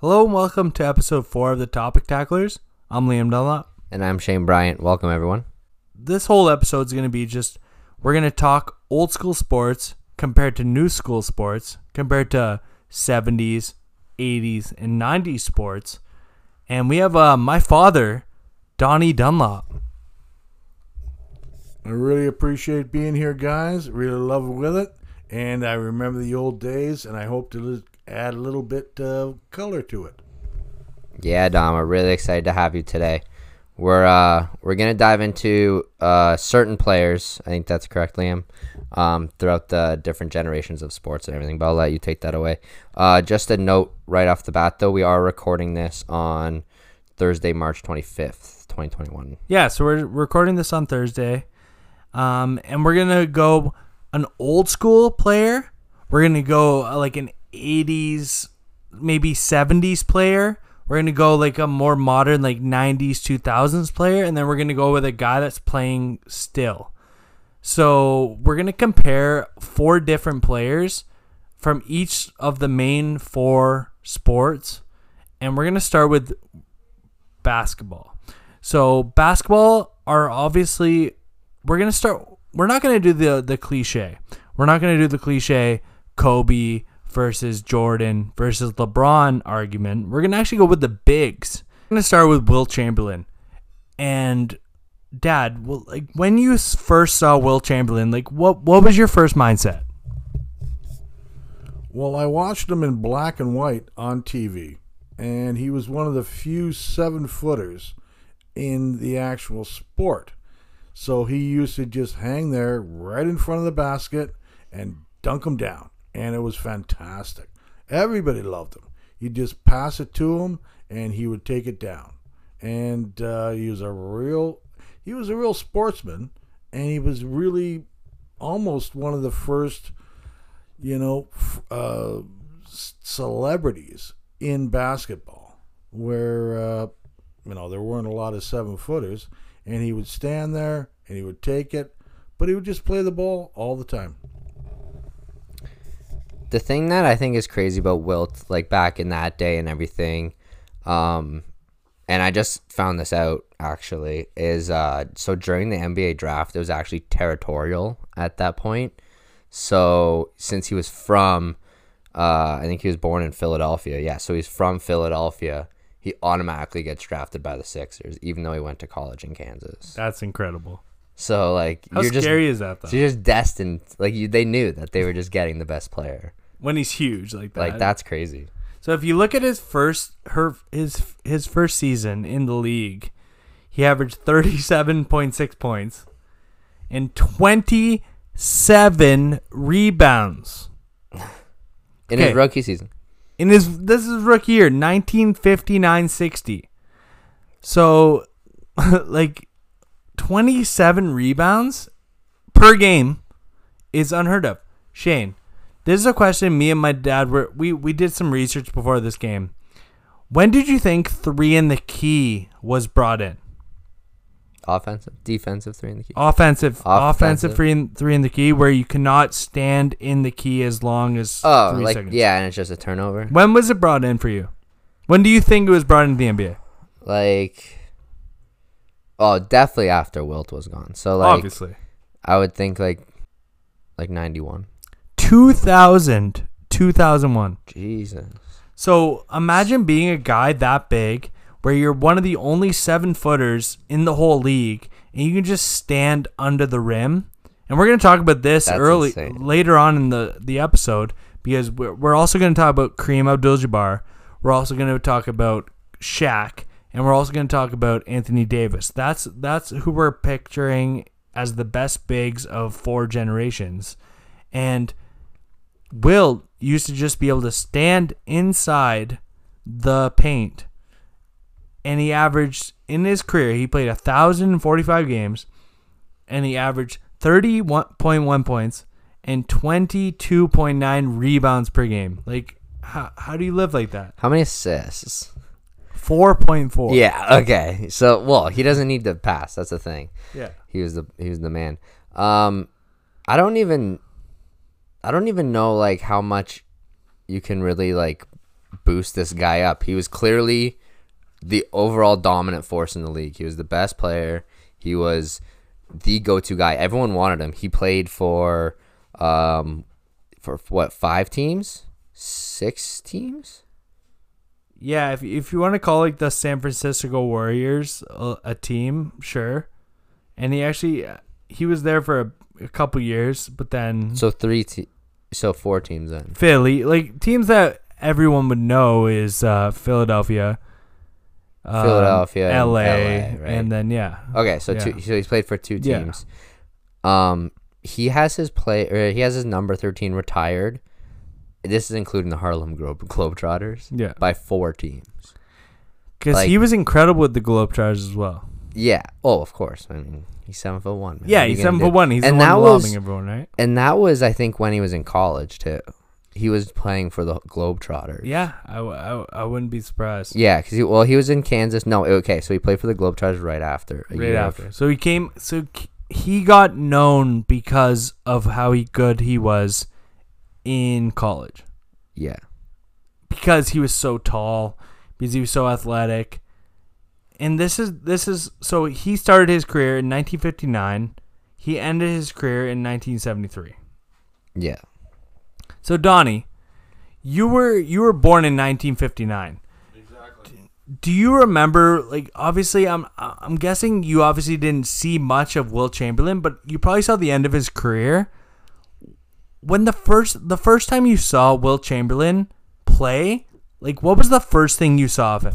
Hello and welcome to episode four of the Topic Tacklers. I'm Liam Dunlop. And I'm Shane Bryant. Welcome, everyone. This whole episode is going to be just we're going to talk old school sports compared to new school sports, compared to 70s, 80s, and 90s sports. And we have uh, my father, Donnie Dunlop. I really appreciate being here, guys. Really love with it, and I remember the old days, and I hope to li- add a little bit of color to it. Yeah, Dom, we're really excited to have you today. We're uh we're gonna dive into uh certain players. I think that's correct, Liam. Um, throughout the different generations of sports and everything, but I'll let you take that away. Uh, just a note right off the bat, though, we are recording this on Thursday, March twenty fifth, twenty twenty one. Yeah, so we're recording this on Thursday. Um, and we're going to go an old school player. We're going to go uh, like an 80s, maybe 70s player. We're going to go like a more modern, like 90s, 2000s player. And then we're going to go with a guy that's playing still. So we're going to compare four different players from each of the main four sports. And we're going to start with basketball. So basketball are obviously we're gonna start. We're not gonna do the the cliche. We're not gonna do the cliche Kobe versus Jordan versus LeBron argument. We're gonna actually go with the bigs. I'm gonna start with Wilt Chamberlain, and Dad. Well, like when you first saw Wilt Chamberlain, like what what was your first mindset? Well, I watched him in black and white on TV, and he was one of the few seven footers in the actual sport. So he used to just hang there right in front of the basket and dunk him down, and it was fantastic. Everybody loved him. You'd just pass it to him, and he would take it down. And uh, he was a real, he was a real sportsman, and he was really almost one of the first you know, uh, celebrities in basketball, where uh, you know there weren't a lot of seven footers, and he would stand there and he would take it, but he would just play the ball all the time. The thing that I think is crazy about Wilt, like back in that day and everything, um, and I just found this out actually, is uh, so during the NBA draft, it was actually territorial at that point. So since he was from, uh, I think he was born in Philadelphia. Yeah, so he's from Philadelphia. He automatically gets drafted by the Sixers, even though he went to college in Kansas. That's incredible. So like, How you're just scary is that though? so you're just destined. Like you, they knew that they were just getting the best player. when he's huge like that. Like that's crazy. So if you look at his first her his his first season in the league, he averaged 37.6 points and 27 rebounds. in Okay. his rookie season. In his this is rookie year, 1959-60. So like 27 rebounds per game is unheard of. Shane, this is a question me and my dad were we we did some research before this game. When did you think 3 in the key was brought in? Offensive, defensive, three in the key. Offensive, offensive, Offensive. three in, three in the key, where you cannot stand in the key as long as Oh, three like seconds. yeah, and it's just a turnover. When was it brought in for you? When do you think it was brought into the NBA? Like, oh, definitely after Wilt was gone. So like, Obviously, I would think like, like ninety one. 2000, 2001. Jesus. So imagine being a guy that big, where you're one of the only seven footers in the whole league, and you can just stand under the rim. And we're gonna talk about this That's early insane. later on in the the episode because we're, we're also gonna talk about Kareem Abdul-Jabbar. We're also gonna talk about Shaq, and we're also gonna talk about Anthony Davis. That's that's who we're picturing as the best bigs of four generations, and Will used to just be able to stand inside the paint, and he averaged in his career he played thousand and forty five games, and he averaged thirty one point one points and twenty two point nine rebounds per game. Like, how how do you live like that? How many assists? Four point four. Yeah. Okay. So well, he doesn't need to pass. That's the thing. yeah. He was the he was the man. Um, I don't even, I don't even know like how much you can really like boost this guy up. He was clearly the overall dominant force in the league. He was the best player. He was the go-to guy. Everyone wanted him. He played for um for what, 5 teams? 6 teams? Yeah, if if you want to call like the San Francisco Warriors a, a team, sure. And he actually he was there for a, a couple years, but then So 3 te- so 4 teams then. Philly, like teams that everyone would know is uh, Philadelphia, um, Philadelphia and LA, LA, right. and then yeah, Okay, so two, so he's played for two Yeah. teams. Um, he has his play, or he has his number thirteen retired. This is including the Harlem Globe Globetrotters yeah, by four teams. because like- he was incredible with the Globetrotters as well. Yeah. Oh, of course. I mean, he's seven foot one. Man. Yeah, What are you he's seven do? foot one. He's And the one that lobbing was- everyone, right? And that was, I think, when he was in college too. He was playing for the Globetrotters. Yeah, I, w- I, w- I wouldn't be surprised. Yeah, because he, well, he was in Kansas. No, okay, so he played for the Globetrotters right after. a right year after. So he came. So he got known because of how he good he was in college. yeah. because he was so tall, because he was so athletic. And this is this is so he started his career in 1959. He ended his career in 1973. Yeah. So Donnie, you were you were born in 1959. Exactly. Do you remember like obviously I'm I'm guessing you obviously didn't see much of Wilt Chamberlain, but you probably saw the end of his career. When the first the first time you saw Wilt Chamberlain play, like what was the first thing you saw of him?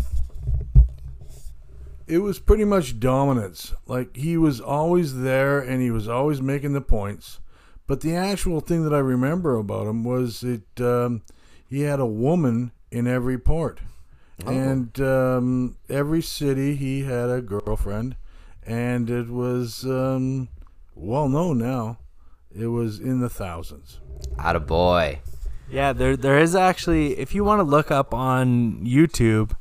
It was pretty much dominance. Like he was always there and he was always making the points. But the actual thing that I remember about him was it um, he had a woman in every port. And um, every city he had a girlfriend and it was um, well known now. It was in the thousands. Out of boy. Yeah, there there is actually if you want to look up on YouTube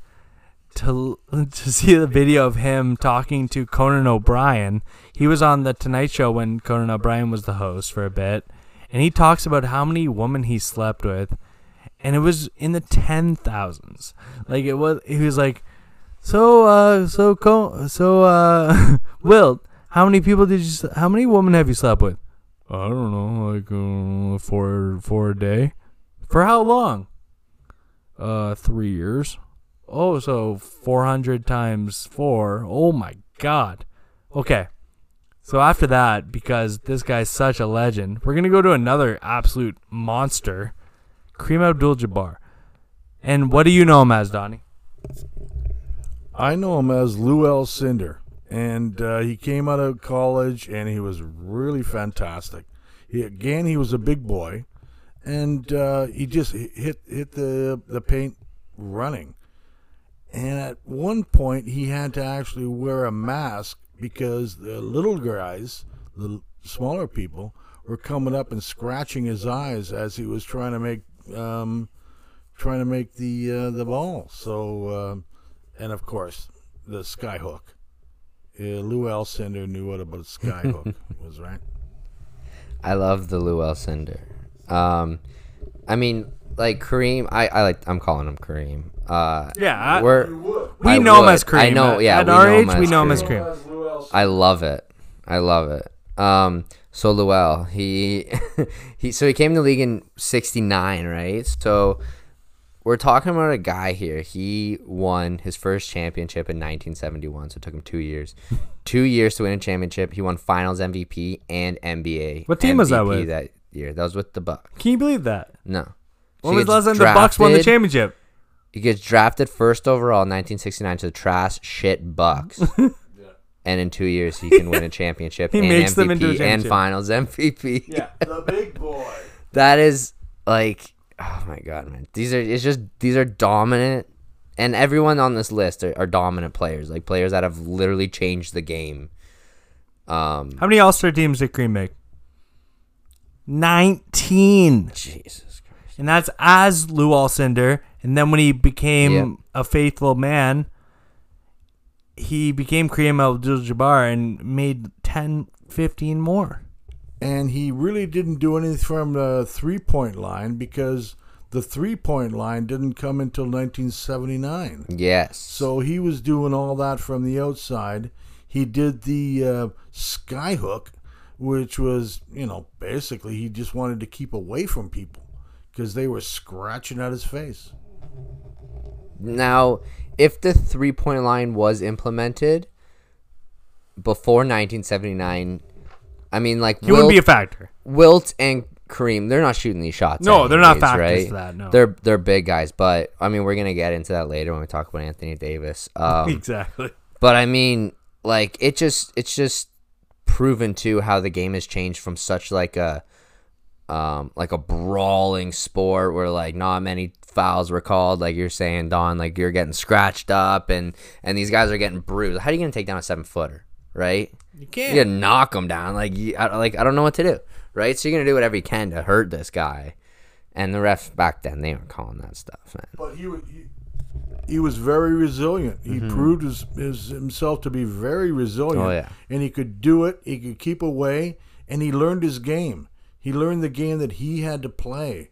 to to see the video of him talking to Conan O'Brien. He was on the Tonight Show when Conan O'Brien was the host for a bit, and he talks about how many women he slept with, and it was in the ten thousands. Like it was, he was like, so uh, so Co- so uh, Will, how many people did you? How many women have you slept with? I don't know, like uh, four four a day. For how long? Uh, three years. Oh, so 400 times four. Oh my god. Okay. So after that, because this guy's such a legend, we're to go to another absolute monster, Kareem Abdul Jabbar. And what do you know him as, Donnie? I know him as Lou. Cinder, and uh, he came out of college and he was really fantastic. He, again, he was a big boy, and uh, he just hit hit the the paint running. And at one point, he had to actually wear a mask because the little guys, the smaller people, were coming up and scratching his eyes as he was trying to make um, trying to make the uh, the ball. So. Uh, and of course the skyhook. Uh, Lou Alcindor knew what about skyhook was, right? I love the Lou Cinder. Um, I mean, like Kareem. I, I like. I'm calling him Kareem. Uh, Yeah, I- we're We I know him as Kareem. I know. Yeah, at we our know him age, we as know him as Kareem. Kareem. I love it. I love it. Um, so Luell, he he so he came to the league in '69, right? So we're talking about a guy here. He won his first championship in 1971, so it took him two years. two years to win a championship. He won Finals MVP and NBA. What team was that with? That year, that was with the Bucks. Can you believe that? No. When So was the last time the Bucks won the championship? He gets drafted first overall in 1969 to the trash shit Bucks. And in two years, he can win a championship He and makes MVP them into a and. Finals MVP. Yeah, the big boy. that is like, oh my god, man! These are it's just these are dominant, and everyone on this list are, are dominant players, like players that have literally changed the game. Um, How many All Star teams did Kareem make? Nineteen. Jesus Christ. and that's as Lou Alcindor. And then when he became Yep. a faithful man, he became Kareem Abdul-Jabbar and made 10, 15 more. And he really didn't do anything from the three point line because the three point line didn't come until 1979. Yes. So he was doing all that from the outside. He did the uh, sky hook, which was, you know, basically he just wanted to keep away from people because they were scratching at his face. Now, if the three point line was implemented before 1979, I mean, like He wouldn't be a factor. Wilt and Kareem, they're not shooting these shots. No, they're not factors right? that, no. they're they're big guys, but I mean, we're gonna get into that later when we talk about Anthony Davis. Um, exactly. But I mean, like it just it's just proven to how the game has changed from such like a um like a brawling sport where like not many fouls were called like you're saying Don like you're getting scratched up and and these guys are getting bruised. How are you going to take down a 7 footer, right? You You can't. to knock him down like you, I, like I don't know what to do, right? So you're going to do whatever you can to hurt this guy. And the ref back then they weren't calling that stuff, man. But he, he, he was very resilient. He mm-hmm. proved his, his, himself to be very resilient. Oh, yeah. And he could do it. He could keep away. And he learned his game. He learned the game that he had to play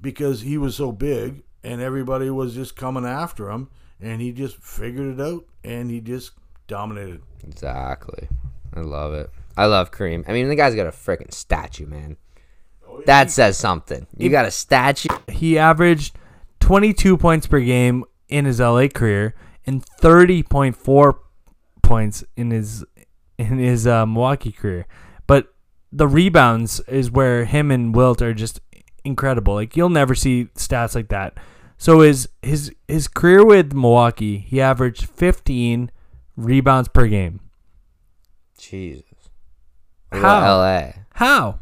because he was so big and everybody was just coming after him. And he just figured it out and he just dominated. Exactly. I love it. I love Kareem. I mean, the guy's got a freaking statue, man. That says something. You got a statue. He averaged 22 points per game in his LA career and 30.4 points in his in his uh, Milwaukee career. But the rebounds is where him and Wilt are just incredible. Like you'll never see stats like that. So his his his career with Milwaukee, he averaged 15 rebounds per game. Jesus. How? LA. How?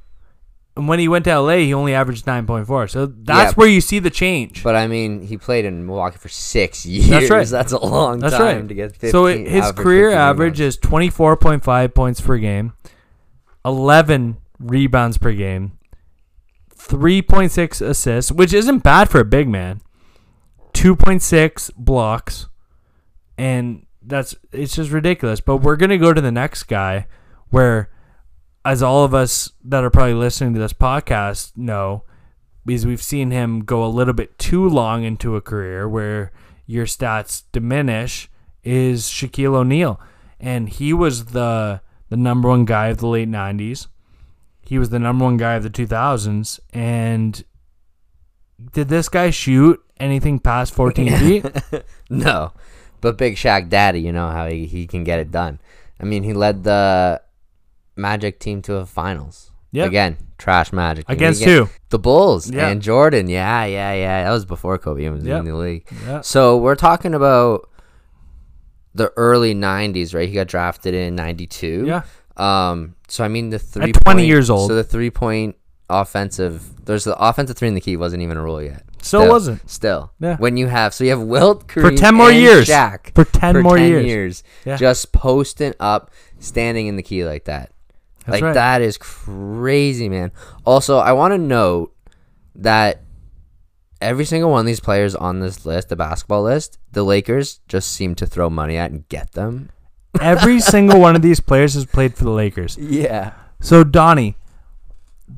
And when he went to LA, he only averaged 9.4. So that's Yeah. where you see the change. But I mean, he played in Milwaukee for six years. That's right. That's a long That's time right. to get 15. so it, his average career 15 average is 24.5 points per game, 11 rebounds per game, 3.6 assists, which isn't bad for a big man, 2.6 blocks, and that's it's just ridiculous. But we're gonna go to the next guy, where, as all of us that are probably listening to this podcast know, because we've seen him go a little bit too long into a career where your stats diminish, is Shaquille O'Neal, and he was the the number one guy of the late '90s. He was the number one guy of the 2000s, and did this guy shoot anything past 14 feet? No. But Big Shaq Daddy, you know how he, he can get it done. I mean, he led the Magic team to a finals. Yep. Again, trash Magic. team. Against Again- who? The Bulls Yeah. and Jordan. Yeah, yeah, yeah. That was before Kobe was Yep. in the league. Yeah. So we're talking about the early '90s, right? He got drafted in '92. Yeah. Um. So I mean, the three 20 point- years old. So the three point offensive. There's the offensive three in the key wasn't even a rule yet. Still wasn't. Still. Yeah. When you have so you have Wilt Kareem For 10 more years. Shaq For 10 more years. Yeah. just posting up, standing in the key like that. That's like right. that is crazy, man. Also, I want to note that every single one of these players on this list, the basketball list, the Lakers just seem to throw money at and get them. Every single one of these players has played for the Lakers. Yeah. So Donnie,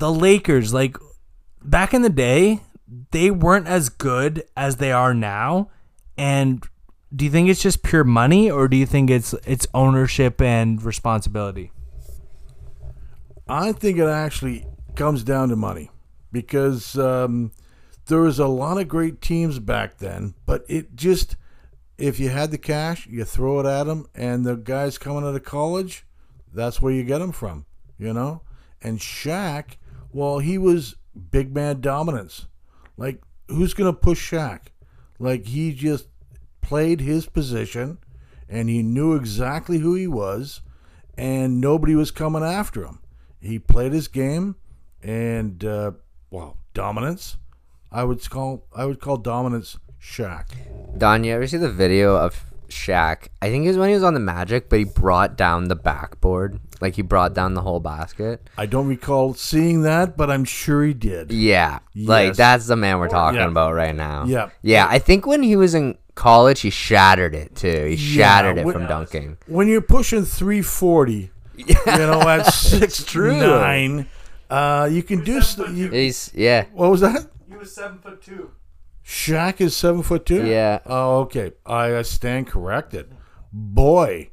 the Lakers, like back in the day, they weren't as good as they are now. And do you think it's just pure money, or do you think it's it's ownership and responsibility? I think it actually comes down to money because um, there was a lot of great teams back then, but it just if you had the cash, you throw it at them, and the guys coming out of college, that's where you get them from, you know. And Shaq, well, he was big man dominance. Like, who's gonna push Shaq? Like, he just played his position, and he knew exactly who he was, and nobody was coming after him. He played his game, and uh, well, dominance. I would call I would call dominance Shaq. Don, you ever see the video of Shaq? I think it was when he was on the Magic, but he brought down the backboard. Like he brought down the whole basket. I don't recall seeing that, but I'm sure he did. Yeah. Like that's the man we're talking Yeah. about right now. Yeah. Yeah. I think when he was in college, he shattered it too. He shattered it when- from dunking. When you're pushing 340, you know, at six true. nine, uh, you can do. St- you, He's yeah. what was that? He was seven foot two. Shaq is seven foot two. Yeah. Oh, okay. I uh, stand corrected. Boy,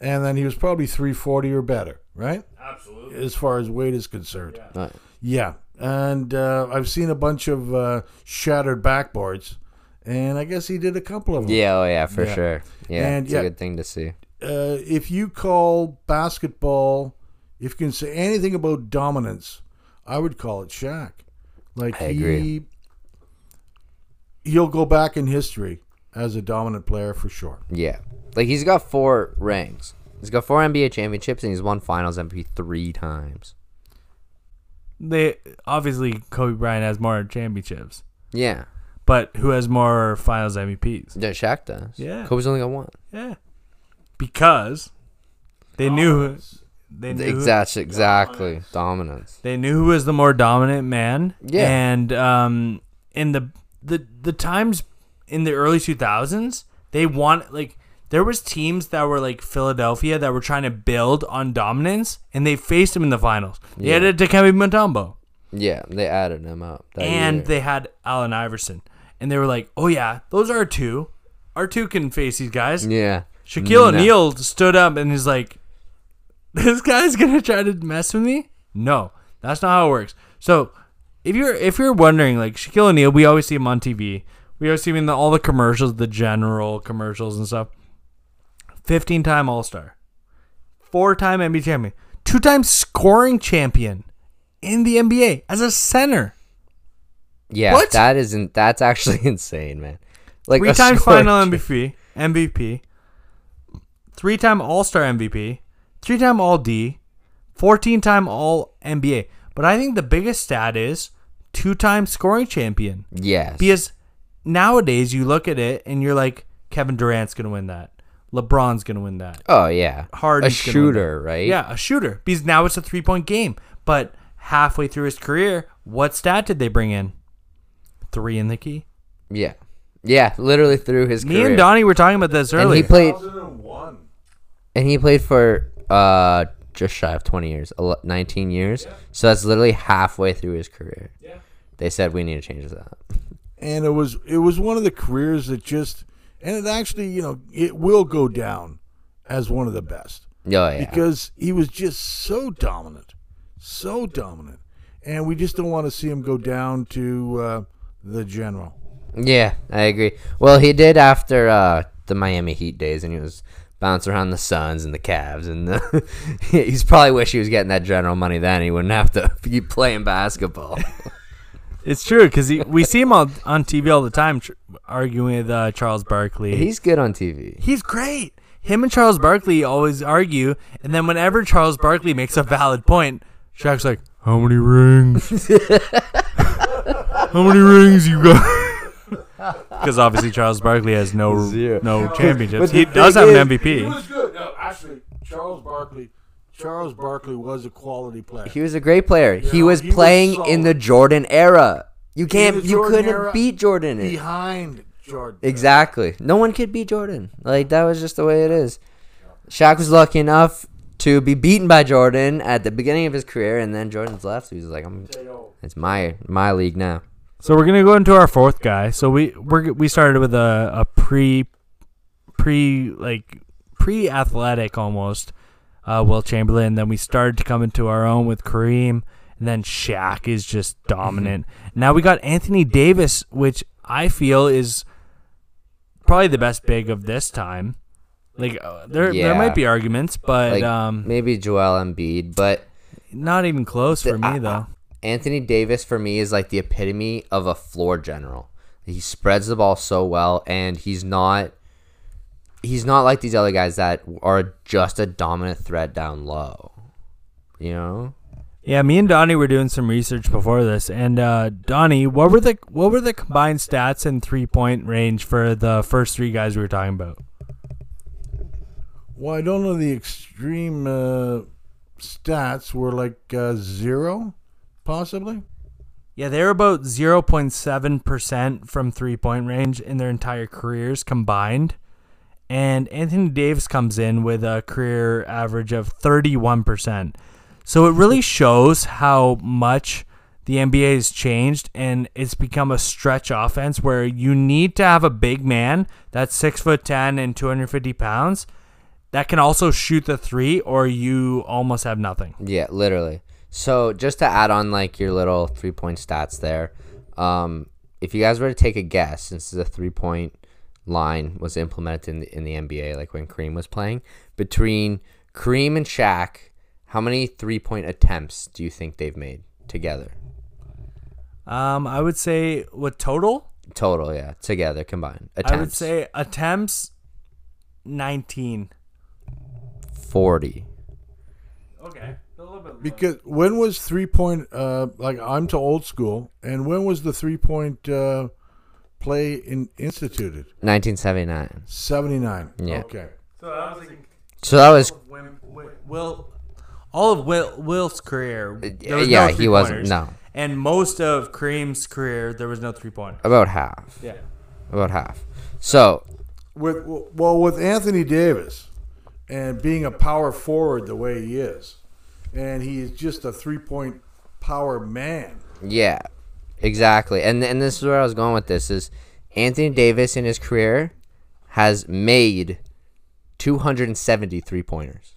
and then he was probably three forty or better, right? Absolutely. As far as weight is concerned. Uh, Yeah, and uh, I've seen a bunch of uh, shattered backboards, and I guess he did a couple of them. yeah, oh yeah, for Yeah. sure. Yeah, And it's yeah. a good thing to see. Uh, if you call basketball, if you can say anything about dominance, I would call it Shaq. Like I he, agree. he'll go back in history as a dominant player for sure. Yeah, like he's got four rings. He's got four NBA championships and he's won Finals MVP three times. They obviously Kobe Bryant has more championships, Yeah, but who has more Finals MVPs? yeah, Shaq does. Yeah. Kobe's only got one. Yeah, because they knew they knew Exactly, exactly. Dominance. they knew who was the more dominant man. Yeah. and um, in the the the times in the early two thousands, they want like there was teams that were like Philadelphia that were trying to build on dominance, and they faced him in the finals. They Yeah. had Dikembe Mutombo. Yeah, they added him up. and year. they had Allen Iverson, and they were like, "Oh yeah, those are two. Our two can face these guys." yeah, Shaquille No. O'Neal stood up and he's like, "This guy's gonna try to mess with me." No, that's not how it works. So, if you're if you're wondering, like Shaquille O'Neal, we always see him on TV. We always see him in the, all the commercials, the general commercials and stuff. Fifteen-time All Star, four-time NBA champion, two-time scoring champion in the NBA as a center. yeah. What? That isn't. That's actually insane, man. Like three time final MVP, MVP, three time All Star MVP, three time All D, 14 time All NBA. But I think the biggest stat is two time scoring champion. Yes. Because nowadays you look at it and you're like, Kevin Durant's going to win that. LeBron's going to win that. oh yeah. Harden's a shooter, right? Yeah, a shooter. Because now it's a three point game. But halfway through his career, what stat did they bring in? Three in the key. Yeah. Yeah. Literally through his Me career. and Donnie were talking about this earlier. and earlier. he played. 2001. And he played for uh just shy of 20 years, 19 years. So that's literally halfway through his career. Yeah. They said we need to change that. and it was it was one of the careers that just and it actually you know it will go down as one of the best Oh yeah. because he was just so dominant so dominant and we just don't want to see him go down to uh, the general Yeah, I agree. Well, he did after uh, the Miami Heat days, and he was bouncing around the Suns and the Cavs, and the he's probably wish he was getting that general money then. He wouldn't have to keep playing basketball. It's true because we see him on, on TV all the time tr- arguing with uh, Charles Barkley. he's good on TV. He's great. Him and Charles Barkley always argue, and then whenever Charles Barkley makes a valid point, Shaq's like, "How many rings? How many rings you got?" Because obviously Charles Barkley has no Zero. no championships. but the He does thing have an is- he MVP. was good no actually charles barkley charles barkley was a quality player He was a great player. he know, was he was playing in the Jordan era. You can't. You Jordan couldn't beat Jordan. in- behind jordan Exactly. No one could beat Jordan. Like that was just the way it is. Shaq was lucky enough to be beaten by Jordan at the beginning of his career, and then Jordan's left. So he was like, I'm, "It's my my league now." So we're gonna go into our fourth guy. So we we we started with a, a pre pre like pre athletic almost uh, Wilt Chamberlain. Then we started to come into our own with Kareem, and then Shaq is just dominant. now we got Anthony Davis, which I feel is probably the best big of this time. Like uh, there there might be arguments, but Like um, maybe Joel Embiid, but not even close for me I- though. Anthony Davis for me is like the epitome of a floor general. He spreads the ball so well, and he's not. He's not like these other guys that are just a dominant threat down low. You know. Yeah, me and Donnie were doing some research before this, and uh, Donnie, what were the what were the combined stats and three point range for the first three guys we were talking about? Well, I don't know the extreme uh, stats were like uh, zero, possibly. Yeah, they're about zero point seven percent from three point range in their entire careers combined, and Anthony Davis comes in with a career average of thirty one percent. So it really shows how much the NBA has changed and it's become a stretch offense where you need to have a big man that's six foot ten and 250 pounds that can also shoot the three, or you almost have nothing. Yeah, literally. So just to add on like your little three point stats there, um, if you guys were to take a guess, since it's a three point line was implemented in the, in the NBA, like when Kareem was playing, between Kareem and Shaq, how many three point attempts do you think they've made together? Um, I would say what total? Total, yeah, together combined. Attempts. I would say attempts 19. 40. Okay. A little bit Because when was three point? Uh, like I'm to old school, and when was the three point uh, play in, instituted? 1979. Seventy nine. Yeah. Okay. So I was thinking So that was Will all of Will Will's career. Uh, there was yeah, no he wasn't three-pointers. no. And most of Kareem's career, there was no three pointer. About half. Yeah. About half. So, With well, with Anthony Davis, and being a power forward the way he is, and he is just a three point power man. Yeah, exactly. And and this is where I was going with this is Anthony Davis in his career has made 273 pointers.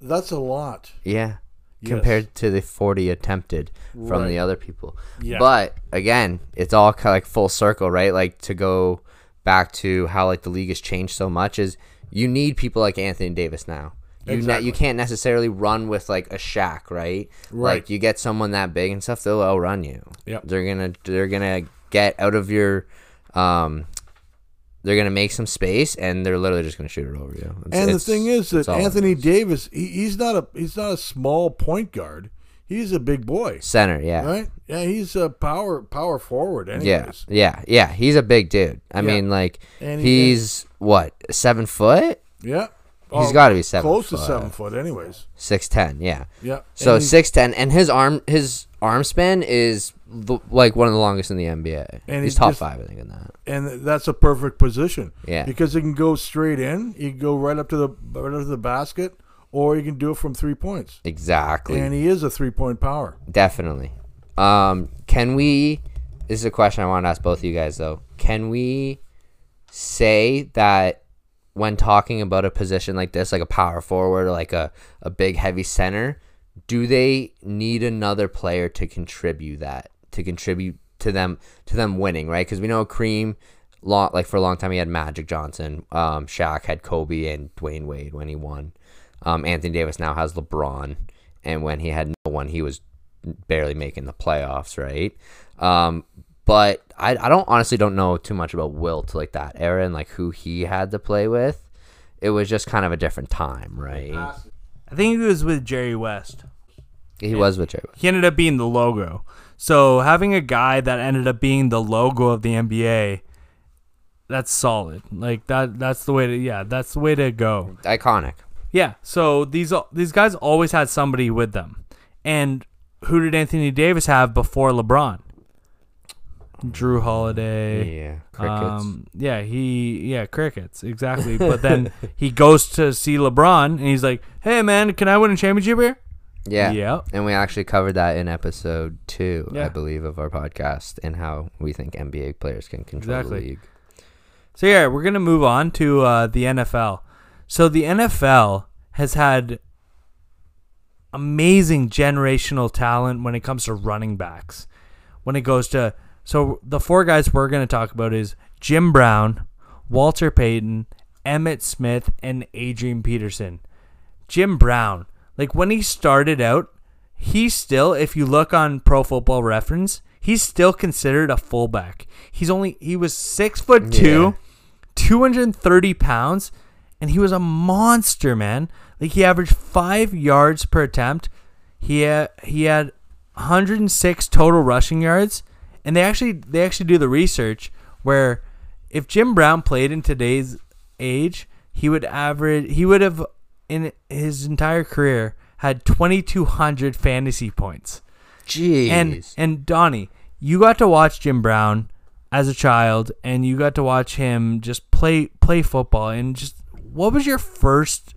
That's a lot. Yeah. Yes. Compared to the 40 attempted from Right. the other people. Yeah. But again, it's all kind of like full circle, right? Like to go back to how like the league has changed so much is you need people like Anthony Davis now. You ne- you can't necessarily run with like a Shaq, right? Right. Like you get someone that big and stuff, they'll outrun you. Yep. They're gonna they're gonna get out of your um they're gonna make some space and they're literally just gonna shoot it over you. It's- And the thing is that it's Anthony. Davis, he, he's not a he's not a small point guard. He's a big boy, center, yeah. right? Yeah, he's a power power forward. Anyways. yeah, yeah. yeah. He's a big dude. I Yeah. mean, like he- he's what seven foot? yeah. He's Oh, got to be seven. close foot. to seven foot. Anyways, Six ten. Yeah. yeah. So six ten, and his arm his arm span is the, like one of the longest in the NBA. And he's he top just- five, I think, in that. and that's a perfect position. Yeah. because he can go straight in. He can go right up to the right up to the basket, or he can do it from three points. Exactly. And he is a three point power. Definitely. Um, can we? This is a question I want to ask both of you guys though. Can we say that when talking about a position like this, like a power forward or like a, a big heavy center, do they need another player to contribute that to contribute to them to them winning, right? Because we know Kareem, long like for a long time he had Magic Johnson, um, Shaq had Kobe and Dwyane Wade when he won. Um, Anthony Davis now has LeBron, and when he had no one, he was barely making the playoffs, right? Um, but I, I don't honestly don't know too much about Wilt like that era and like who he had to play with. It was just kind of a different time, right? I think he was with Jerry West. He was with Jerry. West. He ended up being the logo. So having a guy that ended up being the logo of the NBA, that's solid. Like that. That's the way to. Yeah, that's the way to go. Iconic. Yeah. So these these guys always had somebody with them. And who did Anthony Davis have before LeBron? Jrue Holiday. Yeah, crickets. Um, yeah, he yeah crickets exactly. But then he goes to see LeBron and he's like, "Hey man, can I win a championship here?" yeah, Yep. And we actually covered that in episode two, I believe, of our podcast, and how we think NBA players can control Exactly. the league. So yeah, we're gonna move on to uh, the NFL. So the NFL has had amazing generational talent when it comes to running backs. When it goes to so the four guys we're gonna talk about is Jim Brown, Walter Payton, Emmitt Smith, and Adrian Peterson. Jim Brown, like when he started out, he still, if you look on Pro Football Reference, he's still considered a fullback. He's only he was six foot two, two hundred and thirty pounds, and he was a monster, man. Like he averaged five yards per attempt. He had, he had 106 total rushing yards, and they actually they actually do the research where if Jim Brown played in today's age, he would average he would have in his entire career had 2200 fantasy points. Jeez. And and Donnie, you got to watch Jim Brown as a child and you got to watch him just play play football and just what was your first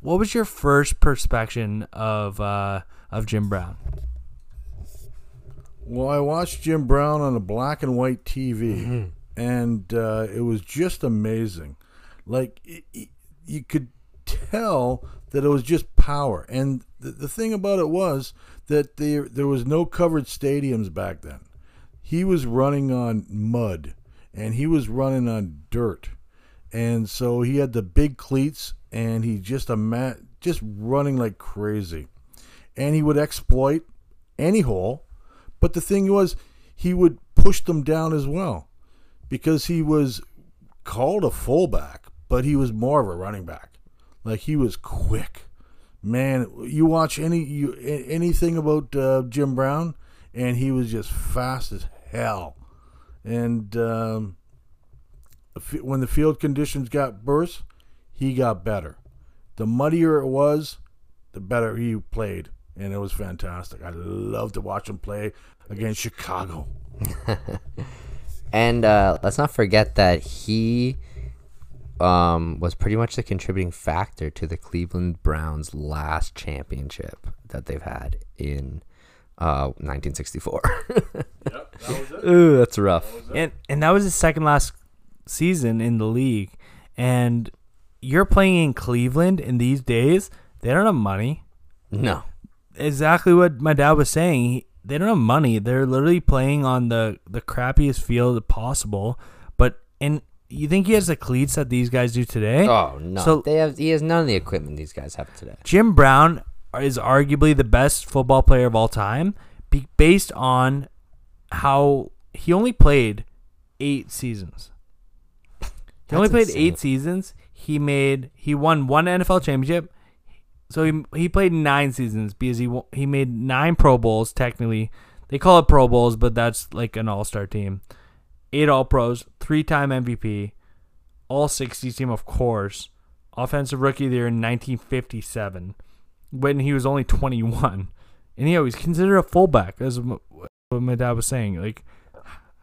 what was your first perception of uh of Jim Brown? Well, I watched Jim Brown on a black and white TV, and uh, it was just amazing. Like it, it- you could tell that it was just power, and the, the thing about it was that there there was no covered stadiums back then. He was running on mud, and he was running on dirt, and so he had the big cleats, and he just a ma- just running like crazy, and he would exploit any hole. But the thing was, he would push them down as well because he was called a fullback, but he was more of a running back. Like he was quick. Man, you watch any you anything about uh, Jim Brown, and he was just fast as hell. And um, when the field conditions got worse, he got better. The muddier it was, the better he played, and it was fantastic. I love to watch him play against Chicago. And uh, let's not forget that he um, was pretty much the contributing factor to the Cleveland Browns' last championship that they've had in uh, 1964. Ooh, that's rough. and and that was his second last season in the league. And you're playing in Cleveland in these days. They don't have money. No. Exactly what my dad was saying. He, they don't have money. They're literally playing on the the crappiest field possible. But and you think he has the cleats that these guys do today? Oh no. So- they have. He has none of the equipment these guys have today. Jim Brown is arguably the best football player of all time, based on how he only played eight seasons. He That's only played insane. eight seasons. He made he won one NFL championship. So he he played nine seasons because he he made nine Pro Bowls. Technically, they call it Pro Bowls, but that's like an All Star team. Eight All Pros, three time MVP, All 60 team, of course. Offensive Rookie of the Year in 1957, when he was only 21, and he was considered a fullback, as what my dad was saying. Like,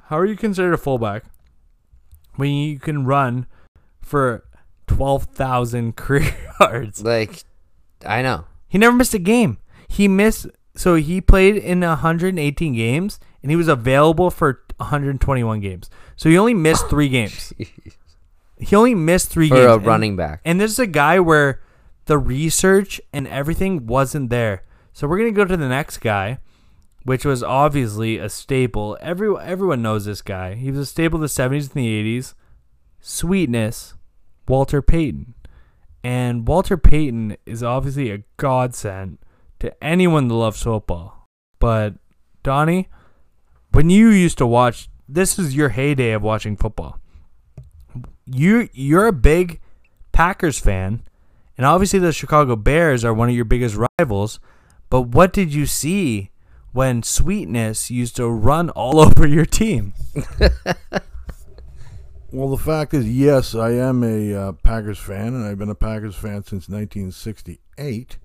how are you considered a fullback when you can run for 12,000 career yards? Like, I know. He never missed a game. He missed so he played in 118 games and he was available for 121 games. So he only missed 3 games. He only missed 3 For games. a And- running back. And this is a guy where the research and everything wasn't there. So we're going to go to the next guy, which was obviously a staple. Every everyone knows this guy. He was a staple in the 70s and the 80s. Sweetness, Walter Payton. And Walter Payton is obviously a godsend to anyone that loves football. But Donnie, when you used to watch, this is your heyday of watching football. You you're a big Packers fan, and obviously the Chicago Bears are one of your biggest rivals. But what did you see when Sweetness used to run all over your team? Well, the fact is, yes, I am a uh, Packers fan, and I've been a Packers fan since 1968.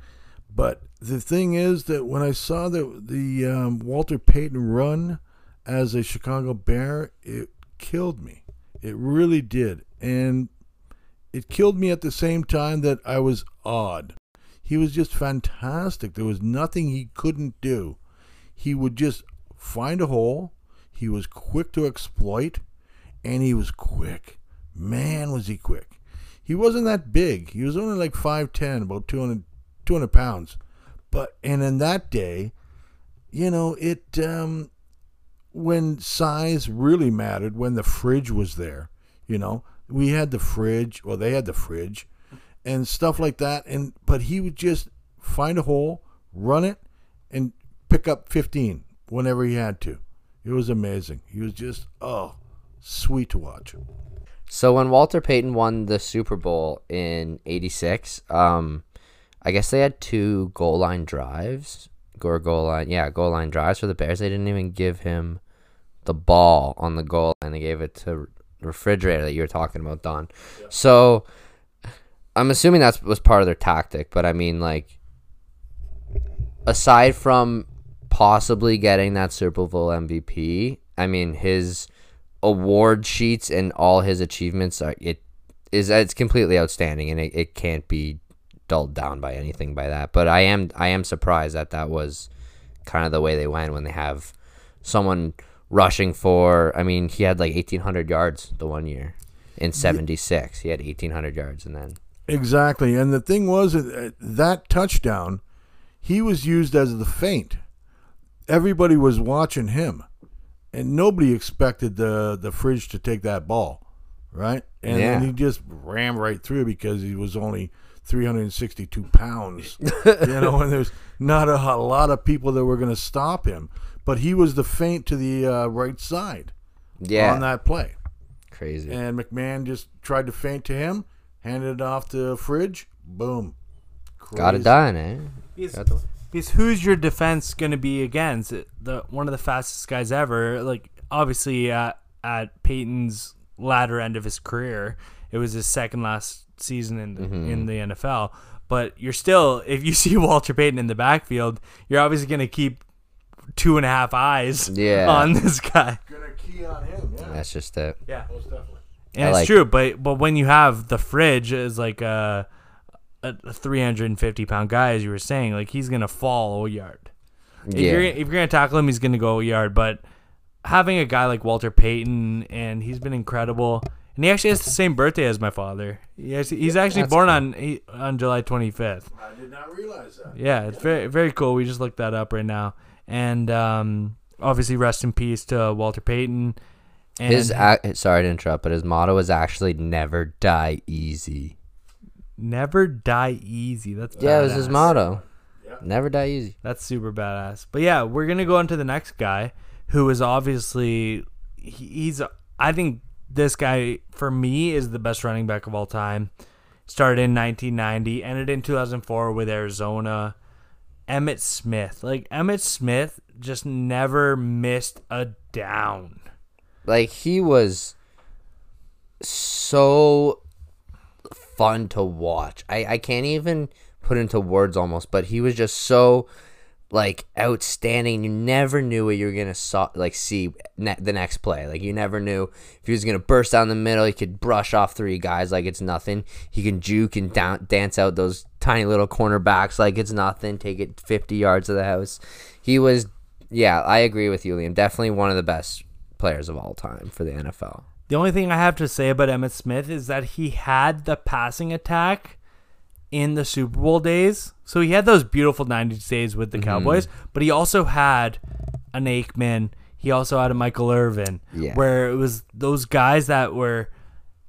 But the thing is that when I saw the the um, Walter Payton run as a Chicago Bear, it killed me. It really did, and it killed me at the same time that I was awed. He was just fantastic. There was nothing he couldn't do. He would just find a hole. He was quick to exploit and he was quick. Man, was he quick. He wasn't that big. He was only like 5'10, about 200, 200 pounds. But, and in that day, you know, it, um, when size really mattered, when the fridge was there, you know, we had the fridge, well, they had the fridge and stuff like that. And, but he would just find a hole, run it, and pick up 15 whenever he had to. It was amazing. He was just, oh, sweet to watch. So when Walter Payton won the Super Bowl in '86, um, I guess they had two goal line drives, or goal line, yeah, goal line drives for the Bears. They didn't even give him the ball on the goal, and they gave it to refrigerator that you were talking about, Don. So I'm assuming that was part of their tactic, but I mean, like, aside from possibly getting that Super Bowl MVP, I mean, his award sheets and all his achievements are it is it's completely outstanding and it, it can't be dulled down by anything by that but i am i am surprised that that was kind of the way they went when they have someone rushing for. I mean, he had like eighteen hundred yards the one year in '76. He had eighteen hundred yards, and then Exactly. And the thing was uh, that touchdown, he was used as the feint. Everybody was watching him, and nobody expected the the fridge to take that ball, right? And then Yeah. he just rammed right through because he was only 362 pounds, you know, and there's not a, a lot of people that were going to stop him. But he was the feint to the uh, right side yeah, on that play. crazy. And McMahon just tried to feint to him, handed it off to Fridge, boom. Got it Crazy. done, eh? Because, Got the- because who's your defense going to be against? The one of the fastest guys ever. Like obviously at at Payton's latter end of his career, it was his second last season in the, Mm-hmm. in the NFL. But you're still, if you see Walter Payton in the backfield, you're obviously going to keep two and a half eyes Yeah. on this guy. Gonna key on him, yeah. That's just it. Yeah. Most definitely. And I it's like- true, but but when you have the fridge is like a a 350 pound guy, as you were saying, like he's gonna fall a yard. If Yeah. you're if you're gonna tackle him, he's gonna go a yard. But having a guy like Walter Payton, and he's been incredible, and he actually has the same birthday as my father. He actually, he's actually born cool. on he, on July 25th. I did not realize that. Yeah, it's very very cool. We just looked that up right now, and um, obviously rest in peace to Walter Payton. And His sorry to interrupt, but his motto is actually "Never die easy." Never die easy. That's Yeah, it was his badass. motto. Never die easy. That's super badass. But yeah, we're gonna go into the next guy, who is obviously he- he's. I think this guy for me is the best running back of all time. Started in 1990, ended in 2004 with Arizona. Emmitt Smith, like Emmitt Smith, just never missed a down. Like he was so fun to watch. I I can't even put into words almost, but he was just so like outstanding. You never knew what you were gonna saw, like see ne- the next play. Like you never knew if he was gonna burst down the middle. He could brush off three guys like it's nothing. He can juke and down, dance out those tiny little cornerbacks like it's nothing. Take it fifty yards to the house. He was, yeah, I agree with you, Liam. Definitely one of the best players of all time for the NFL. The only thing I have to say about Emmitt Smith is that he had the passing attack in the Super Bowl days. So he had those beautiful 90s days with the mm-hmm. Cowboys, but he also had an Aikman. He also had a Michael Irvin, Yeah. where it was those guys that were,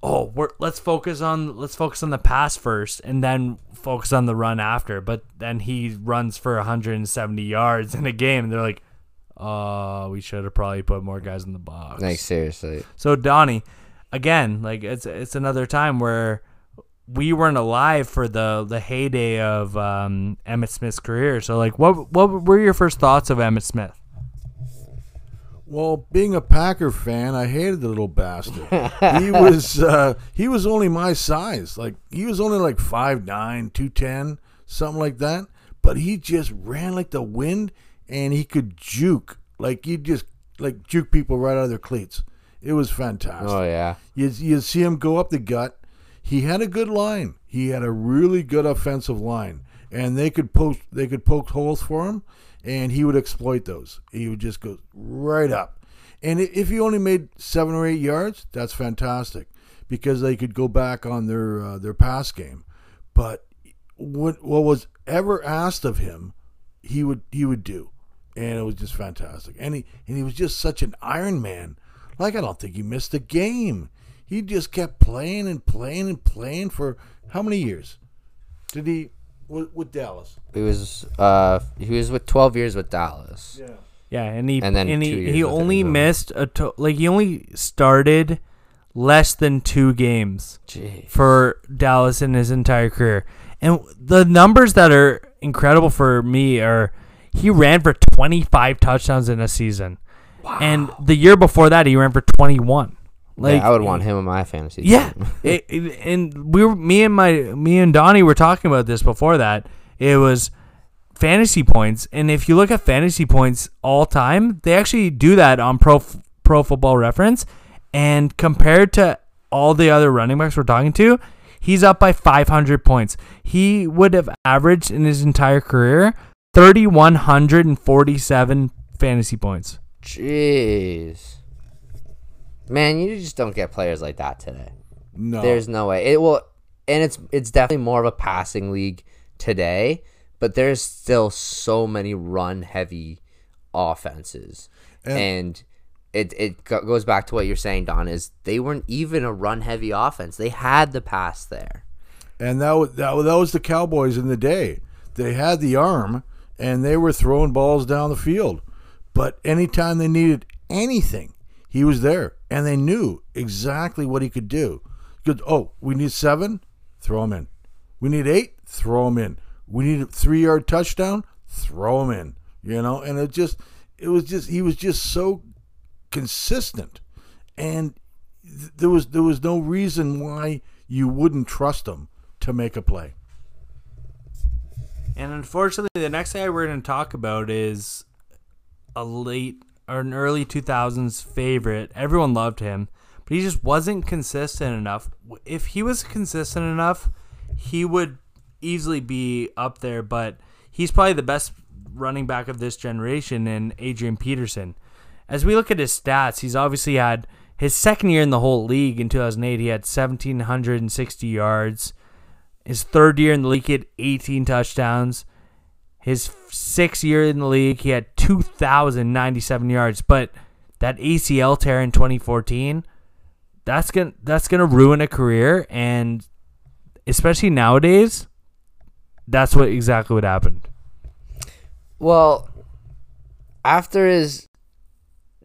oh, we're, let's focus on let's focus on the pass first, and then focus on the run after. But then he runs for 170 yards in a game, and they're like, oh, we should have probably put more guys in the box. Like seriously, So Donnie, again, like it's it's another time where we weren't alive for the the heyday of um, Emmitt Smith's career. So like, what what were your first thoughts of Emmitt Smith? Well, being a Packer fan, I hated the little bastard. he was uh, he was only my size. Like he was only like 5'9", 210, something like that. But he just ran like the wind, and he could juke like you just like juke people right out of their cleats. It was fantastic. oh yeah, You you see him go up the gut. He had a good line. He had a really good offensive line, and they could post they could poke holes for him, and he would exploit those. He would just go right up, and if he only made seven or eight yards, that's fantastic because they could go back on their uh, their pass game. But what what was ever asked of him, he would he would do, and it was just fantastic. And he and he was just such an Iron Man. Like I don't think he missed a game. He just kept playing and playing and playing for how many years? Did he with, with Dallas? he was uh he was with twelve years with Dallas. Yeah. Yeah, and he And then and he, he only Arizona. missed a to- like he only started less than two games Gee. for Dallas in his entire career. And the numbers that are incredible for me are he ran for 25 touchdowns in a season. And the year before that he ran for 21. Like yeah, I would want him in my fantasy. Yeah, team. it, it- and we were me and my me and Donnie were talking about this before that. It was fantasy points, and if you look at fantasy points all time, they actually do that on Pro Pro Football Reference, and compared to all the other running backs we're talking to, he's up by 500 points. He would have averaged in his entire career 3147 fantasy points. Jeez. Man, you just don't get players like that today. No, There's no way. It will and it's it's definitely more of a passing league today, but there's still so many run heavy offenses. And- And, it it goes back to what you're saying, Don, is they weren't even a run heavy offense. They had the pass there. and that was that, was- that was the Cowboys in the day. They had the arm, and they were throwing balls down the field. But anytime they needed anything, he was there, and they knew exactly what he could do. Good. Oh, we need seven, throw him in. We need eight, throw him in. We need a three yard touchdown, throw him in. You know, and it just, it was just, he was just so consistent, and th- there was there was no reason why you wouldn't trust him to make a play. And unfortunately, the next guy we're going to talk about is a late or an early 2000s favorite. Everyone loved him, but he just wasn't consistent enough. If he was consistent enough, he would easily be up there, but he's probably the best running back of this generation in Adrian Peterson. As we look at his stats, he's obviously had his second year in the whole league in 2008, he had 1,760 yards. His third year in the league, he had 18 touchdowns. His sixth year in the league, he had 2,097 yards. But that ACL tear in 2014, that's gonna that's gonna ruin a career, and especially nowadays, that's what exactly what happened. Well, after his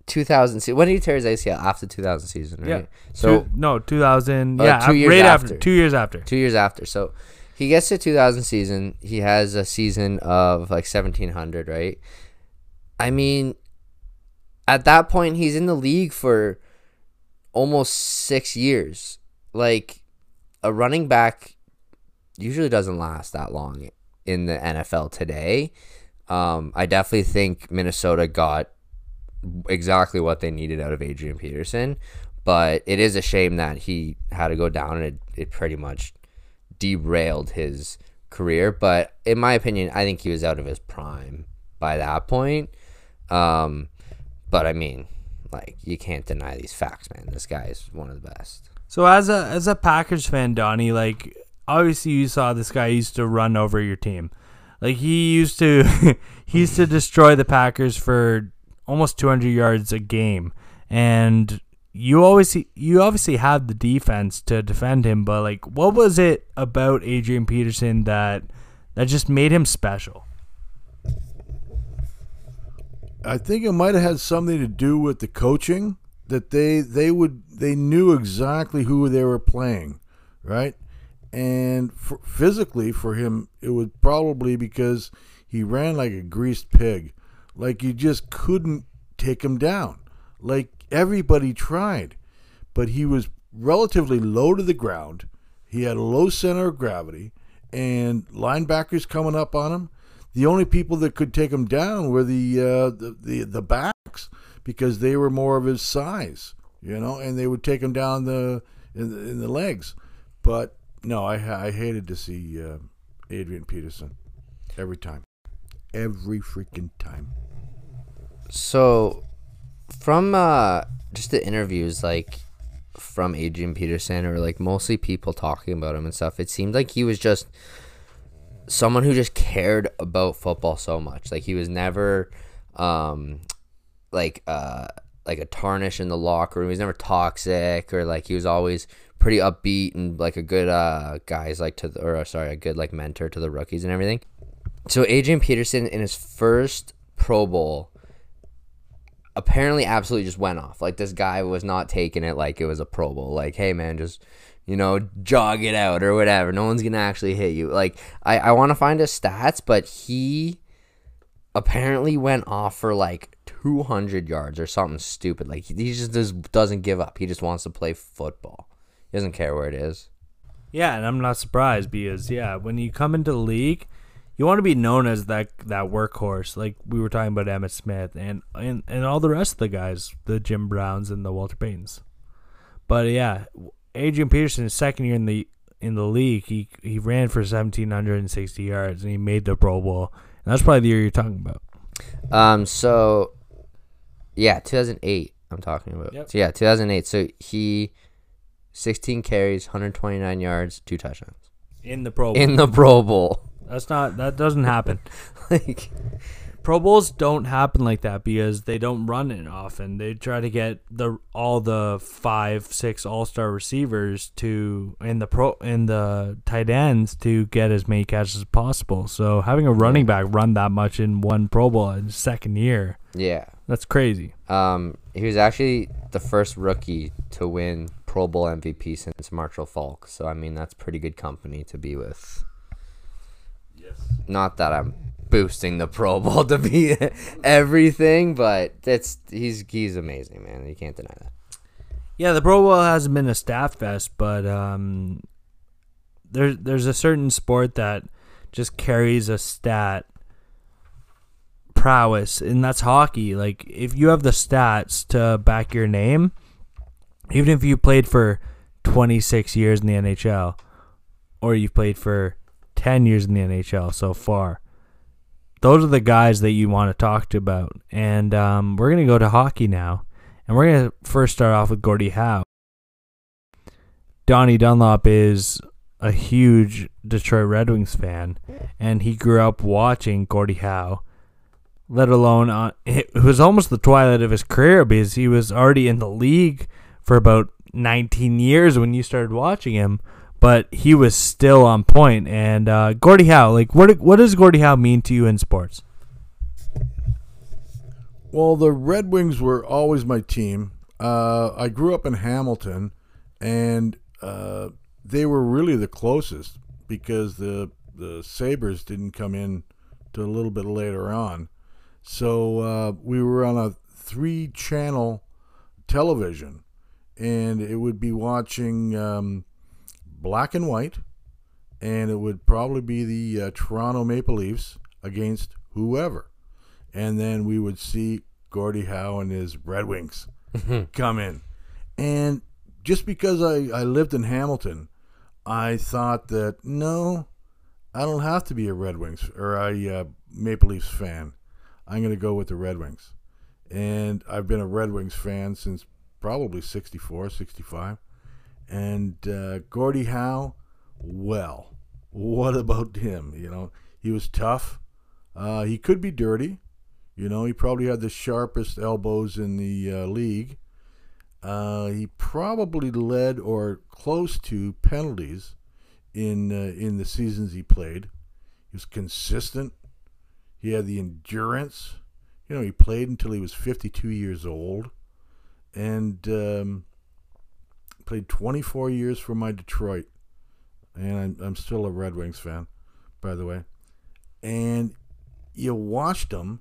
2000 season, when did he tear his ACL? After 2000 season, right? Yeah. So Two- no, 2000. Uh, yeah, two years right after. after. Two years after. two years after. So he gets to 2000 season. He has a season of like 1700, right? I mean, at that point, he's in the league for almost six years. Like a running back usually doesn't last that long in the NFL today. Um, I definitely think Minnesota got exactly what they needed out of Adrian Peterson, but it is a shame that he had to go down and it, it pretty much derailed his career. But in my opinion, I think he was out of his prime by that point. Um, but I mean, like you can't deny these facts, man. This guy is one of the best. So as a as a Packers fan, Donnie, like obviously you saw this guy used to run over your team. Like he used to he used to destroy the Packers for almost 200 yards a game. And you always you obviously had the defense to defend him, but like what was it about Adrian Peterson that that just made him special? I think it might have had something to do with the coaching that they they would they knew exactly who they were playing, right? And for, physically for him, it was probably because he ran like a greased pig, like you just couldn't take him down. Like everybody tried, but he was relatively low to the ground. He had a low center of gravity, and linebackers coming up on him the only people that could take him down were the uh, the, the the backs because they were more of his size, you know, and they would take him down the in the, in the legs. But no, I I hated to see uh, Adrian Peterson every time, every freaking time. So, from uh, just the interviews, like from Adrian Peterson, or like mostly people talking about him and stuff, it seemed like he was just someone who just cared about football so much. Like he was never, um, like uh, like a tarnish in the locker room. He was never toxic, or like he was always pretty upbeat and like a good uh guys like to the, or uh, sorry a good like mentor to the rookies and everything. So Adrian Peterson in his first Pro Bowl apparently absolutely just went off. Like this guy was not taking it like it was a Pro Bowl. Like, hey man, just you know, jog it out or whatever. No one's gonna actually hit you. Like, I I want to find his stats, but he apparently went off for like 200 yards or something stupid. Like he just does, doesn't give up. He just wants to play football. He doesn't care where it is. Yeah, and I'm not surprised because yeah, when you come into the league, you want to be known as that that workhorse. Like we were talking about Emmitt Smith and and, and all the rest of the guys, the Jim Browns and the Walter Paytons. But yeah, Adrian Peterson, his second year in the in the league, he he ran for 1760 yards and he made the Pro Bowl. And that's probably the year you're talking about. Um, so Yeah, 2008. I'm talking about. Yep. So yeah, 2008. So he, 16 carries, 129 yards, two touchdowns In the Pro Bowl. in the Pro Bowl. That's not that doesn't happen. like, Pro Bowls don't happen like that because they don't run it often. They try to get the all the five, six All Star receivers to in the pro in the tight ends to get as many catches as possible. So having a running back run that much in one Pro Bowl in second year, yeah. that's crazy. Um, he was actually the first rookie to win Pro Bowl MVP since Marshall Faulk. So I mean, that's pretty good company to be with. Not that I'm boosting the Pro Bowl to be everything, but it's he's he's amazing, man. You can't deny that. Yeah, the Pro Bowl hasn't been a staff fest, but um, there's there's a certain sport that just carries a stat prowess, and that's hockey. Like if you have the stats to back your name, even if you played for 26 years in the NHL, or you've played for 10 years in the NHL so far, those are the guys that you want to talk to about. And um, we're gonna go to hockey now. And we're going to first start off with Gordie Howe. Donnie Dunlop is a huge Detroit Red Wings fan, and he grew up watching Gordie Howe, let alone on, it was almost the twilight of his career because he was already in the league for about 19 years when you started watching him, but he was still on point. And uh, Gordie Howe, like, what, what does Gordie Howe mean to you in sports? Well, the Red Wings were always my team. Uh, I grew up in Hamilton, and uh, they were really the closest because the the Sabres didn't come in till a little bit later on. So uh, we were on a three channel television, and it would be watching um, black and white, and it would probably be the uh, Toronto Maple Leafs against whoever and then we would see Gordie Howe and his Red Wings come in. And just because I, I lived in Hamilton, I thought that no, I don't have to be a Red Wings or a uh, Maple Leafs fan. I'm going to go with the Red Wings. And I've been a Red Wings fan since probably 64, 65. And uh, Gordie Howe, well, what about him? You know, he was tough. Uh, he could be dirty. You know, he probably had the sharpest elbows in the uh, league. Uh, he probably led or close to penalties in uh, in the seasons he played. He was consistent. He had the endurance. You know, he played until he was 52 years old, and um, played 24 years for my Detroit. And I'm, I'm still a Red Wings fan, by the way. And you watched him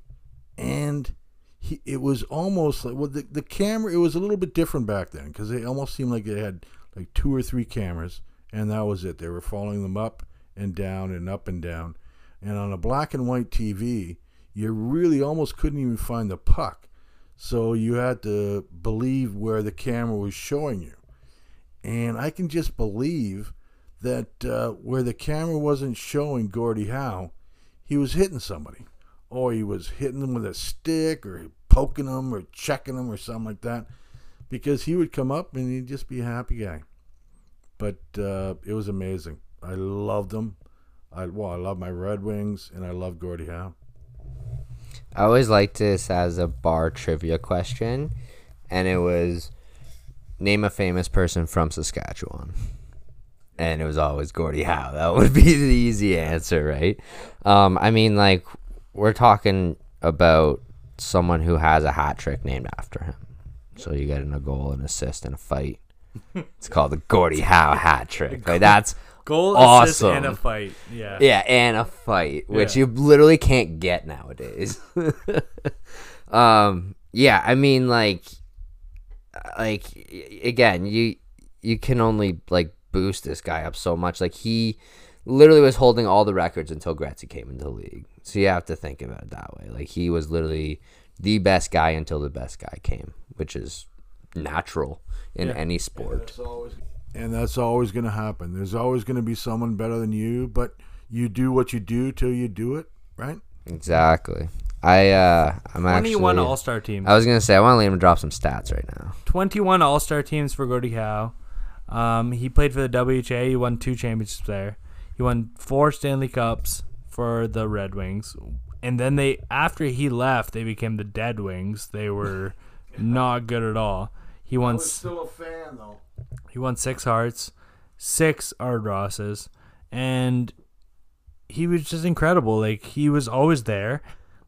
and he, it was almost like well the, the camera it was a little bit different back then because it almost seemed like they had like two or three cameras and that was it they were following them up and down and up and down and on a black and white tv you really almost couldn't even find the puck so you had to believe where the camera was showing you and i can just believe that uh, where the camera wasn't showing gordie howe he was hitting somebody. Or he was hitting them with a stick or poking them or checking them or something like that. Because he would come up and he'd just be a happy guy. But uh, it was amazing. I loved him. I well i love my red wings and i love gordie howe. I always liked this as a bar trivia question, and it was name a famous person from Saskatchewan. And it was always Gordie Howe. That would be the easy answer, right? Um, I mean, like, we're talking about someone who has a hat trick named after him. So you get in a goal, an assist, and a fight. It's called the Gordie Howe hat trick. Like that's Goal, Awesome. and a fight. Yeah. yeah, and a fight, which Yeah. you literally can't get nowadays. um, yeah, I mean, like, like again, you you can only like boost this guy up so much. Like he literally was holding all the records until Gretzky came into the league. So you have to think about it that way. Like he was literally the best guy until the best guy came, which is natural in Yeah. any sport. and that's always going to happen there's always going to be someone better than you but you do what you do till you do it right Exactly. I uh, I'm actually. 21 All Star teams. I was gonna say I want Liam to drop some stats right now. 21 All Star teams for Gordie Howe. Um, he played for the WHA. He won two championships there. He won four Stanley Cups for the Red Wings. And then they, after he left, they became the Dead Wings. They were not good at all. He won. s- still a fan though. He won six Harts, six Art Rosses, and he was just incredible. Like he was always there.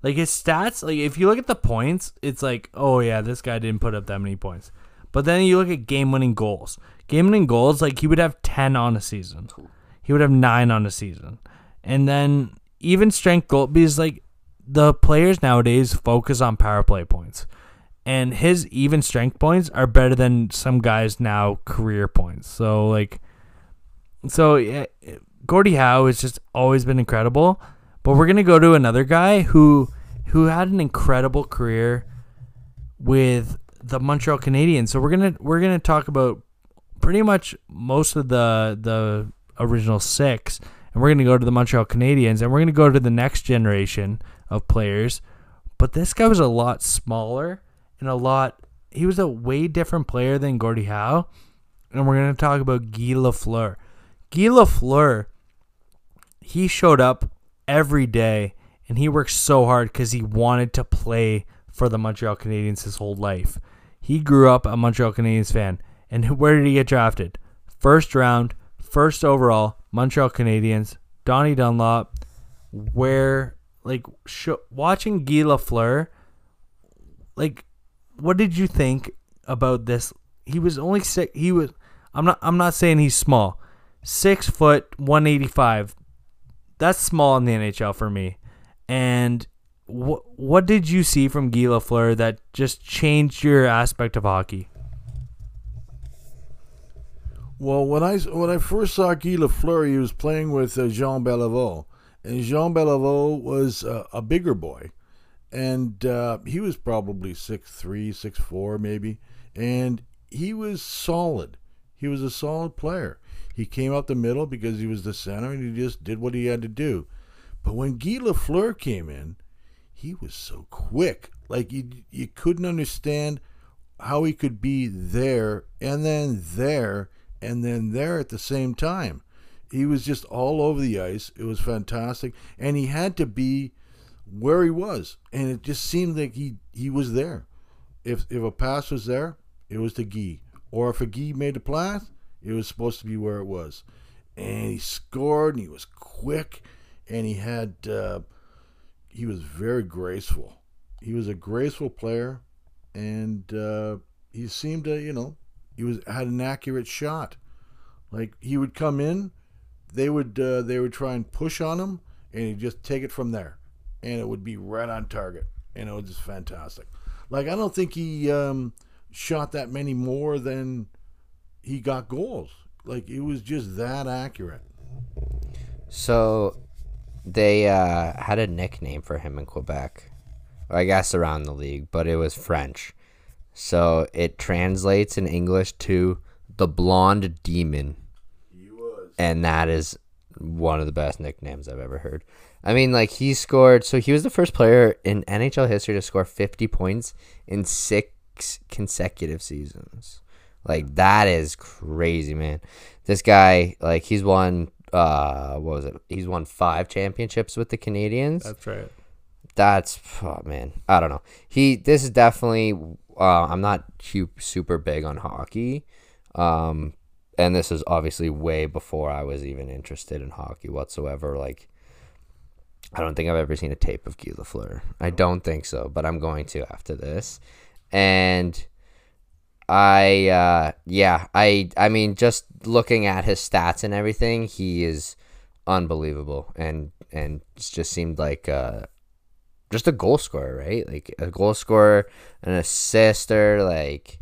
Like his stats, like if you look at the points, it's like, oh yeah, this guy didn't put up that many points. But then you look at game winning goals. Game winning goals, like he would have ten on a season. He would have nine on a season. And then even strength goal because like the players nowadays focus on power play points and his even strength points are better than some guys now career points. So like, so yeah, Gordie Howe has just always been incredible. But we're gonna go to another guy who who had an incredible career with the Montreal Canadiens. So we're gonna we're gonna talk about pretty much most of the the original six, and we're gonna go to the Montreal Canadiens, and we're gonna go to the next generation of players. But this guy was a lot smaller and a lot. He was a way different player than Gordie Howe, and we're gonna talk about Guy Lafleur. Guy Lafleur, he showed up every day, and he worked so hard because he wanted to play for the Montreal Canadiens his whole life. He grew up a Montreal Canadiens fan, and where did he get drafted? First round, first overall, Montreal Canadiens. Donnie Dunlop, where like sh- watching Guy Lafleur, like what did you think about this? He was only six. He was. I'm not. I'm not saying he's small. Six foot, one eighty five. That's small in the NHL for me. And what what did you see from Guy Lafleur that just changed your aspect of hockey? Well, when I when I first saw Guy Lafleur, he was playing with uh, Jean Beliveau, and Jean Beliveau was uh, a bigger boy, and uh, he was probably six three, six four, maybe, and he was solid. He was a solid player. He came up the middle because he was the center, and he just did what he had to do. But when Guy Lafleur came in, he was so quick. Like you, you couldn't understand how he could be there and then there and then there at the same time. He was just all over the ice. It was fantastic, and he had to be where he was, and it just seemed like he he was there. If if a pass was there, it was to Guy, or if a Guy made a pass, it was supposed to be where it was, and he scored, and he was quick, and he had uh, he was very graceful. He was a graceful player, and uh, he seemed to you know he was had an accurate shot. Like he would come in, they would uh, they would try and push on him, and he'd just take it from there, and it would be right on target, and it was just fantastic. Like I don't think he um, shot that many more than he got goals. Like it was just that accurate. So they uh, had a nickname for him in Quebec, I guess around the league, but it was French. So it translates in English to the blonde demon. He was. and that is one of the best nicknames I've ever heard. I mean, like he scored. So he was the first player in NHL history to score 50 points in six consecutive seasons. Like that is crazy, man. This guy, like, he's won. Uh, what was it? He's won five championships with the Canadiens. That's right. That's oh man, I don't know. He this is definitely. Uh, I'm not super big on hockey, um, and this is obviously way before I was even interested in hockey whatsoever. Like, I don't think I've ever seen a tape of Guy Lafleur. I don't think so, but I'm going to after this. And I, uh, yeah, I, I mean, just looking at his stats and everything, he is unbelievable, and and just seemed like uh, just a goal scorer, right? Like a goal scorer, an assister, like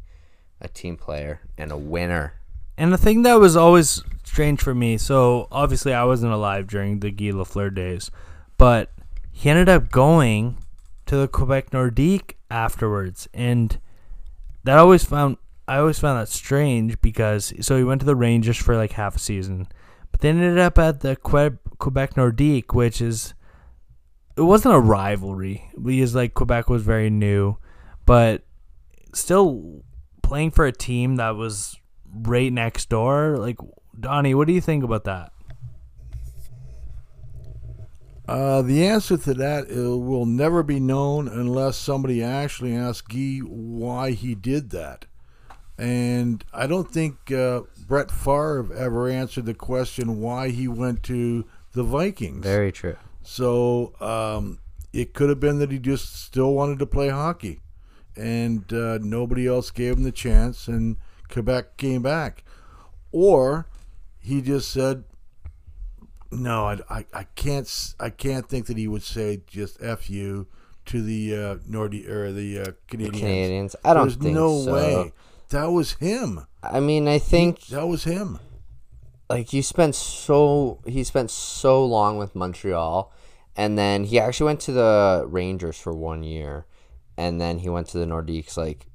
a team player, and a winner. And the thing that was always strange for me, so obviously I wasn't alive during the Guy Lafleur days, but he ended up going to the Quebec Nordique afterwards, and that always found I always found that strange because so he went to the Rangers for like half a season, but then ended up at the Que- Quebec Nordique, which is it wasn't a rivalry because like Quebec was very new, but still playing for a team that was right next door. Like Donnie, what do you think about that? Uh, the answer to that uh, will never be known unless somebody actually asks Guy why he did that. And I don't think uh, Brett Favre ever answered the question why he went to the Vikings. Very true. So um, it could have been that he just still wanted to play hockey, and uh, nobody else gave him the chance, and Quebec came back, or he just said, "No, I, I, I can't I can't think that he would say just f you to the uh, Nordi or the uh, Canadiens. Canadiens. I don't There's think no so. way. That was him. I mean, I think That was him. like you spent so he spent so long with Montreal, and then he actually went to the Rangers for one year, and then he went to the Nordiques. Like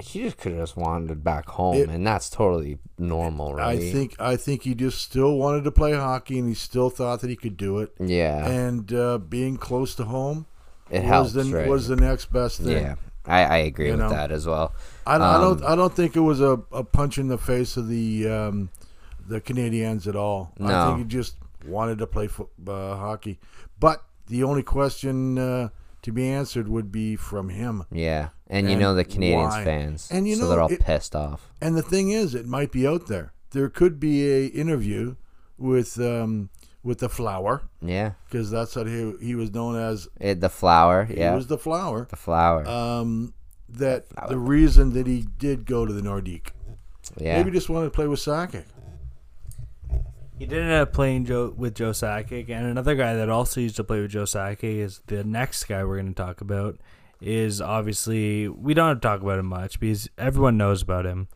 he just could have just wandered back home, It- and that's totally normal, right? I think I think he just still wanted to play hockey, and he still thought that he could do it. yeah, And uh, being close to home it was helps, the right? was the next best thing. yeah, I, I agree You with know? that as well. I, I don't Um, I don't think it was a, a punch in the face of the um, the Canadiens at all. I think he just wanted to play fo- uh, hockey. But the only question uh, to be answered would be from him. Yeah, and, you know the Canadiens why? fans, And you so know, they're all it- pissed off. And the thing is, it might be out there. There could be a interview with um, with the flower Yeah, because that's what he he was known as. it, the flower. He Yeah, was the flower. the flower. Um, that Flower. the reason that he did go to the Nordique. yeah, Maybe just wanted to play with Sakic. He did end up playing Joe with Joe Sakic, and another guy that also used to play with Joe Sakic is the next guy we're going to talk about. Is obviously we don't have to talk about him much because everyone knows about him.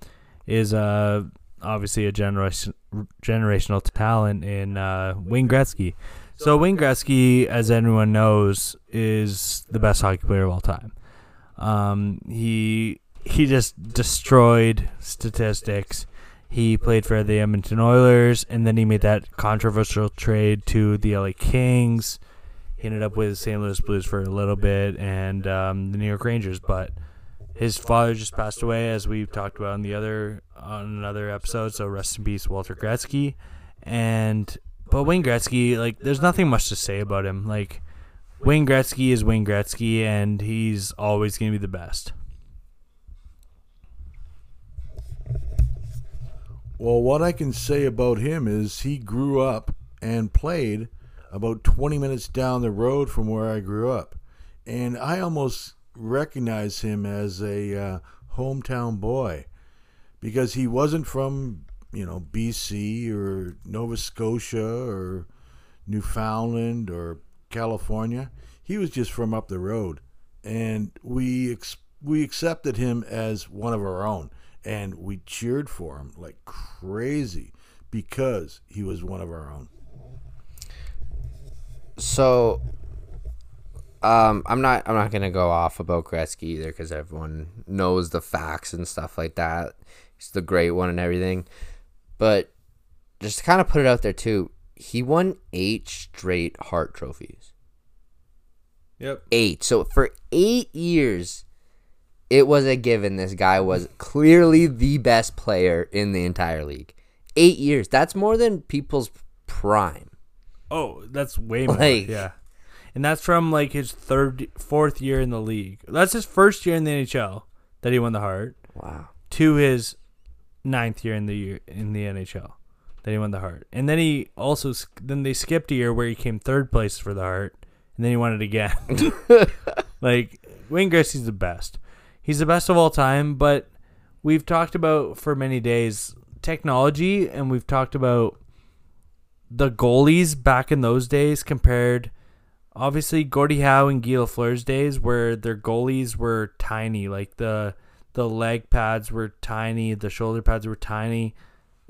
Is uh obviously a generation generational talent in uh, Wayne Gretzky. So Wayne Gretzky, as everyone knows, is the best hockey player of all time. Um, he he just destroyed statistics. He played for the Edmonton Oilers, and then he made that controversial trade to the LA Kings. He ended up with the St. Louis Blues for a little bit, and um, the New York Rangers. But his father just passed away, as we've talked about on the other on another episode. So rest in peace, Walter Gretzky. And but Wayne Gretzky, like, there's nothing much to say about him. Like, Wayne Gretzky is Wayne Gretzky, and he's always going to be the best. Well, what I can say about him is he grew up and played about 20 minutes down the road from where I grew up. And I almost recognize him as a uh, hometown boy because he wasn't from, you know, BC or Nova Scotia or Newfoundland or California. He was just from up the road. And we ex- we accepted him as one of our own and we cheered for him like crazy because he was one of our own. So um i'm not i'm not gonna go off about gretzky either because everyone knows the facts and stuff like that. He's the great one and everything. But just to kind of put it out there too he won eight straight Hart trophies. Yep. eight. So for eight years it was a given this guy was clearly the best player in the entire league. Eight years. That's more than people's prime Oh, that's way more. Like- yeah. And that's from like his third, fourth year in the league. That's his first year in the NHL that he won the Hart. wow To his ninth year in the year in the NHL that he won the Hart. And then he also then they skipped a year where he came third place for the Hart, and then he won it again. like Wayne Gretzky's the best. He's the best of all time. But we've talked about for many days technology, and we've talked about the goalies back in those days compared obviously Gordie Howe and Guy Lafleur's days where their goalies were tiny like the the leg pads were tiny the shoulder pads were tiny.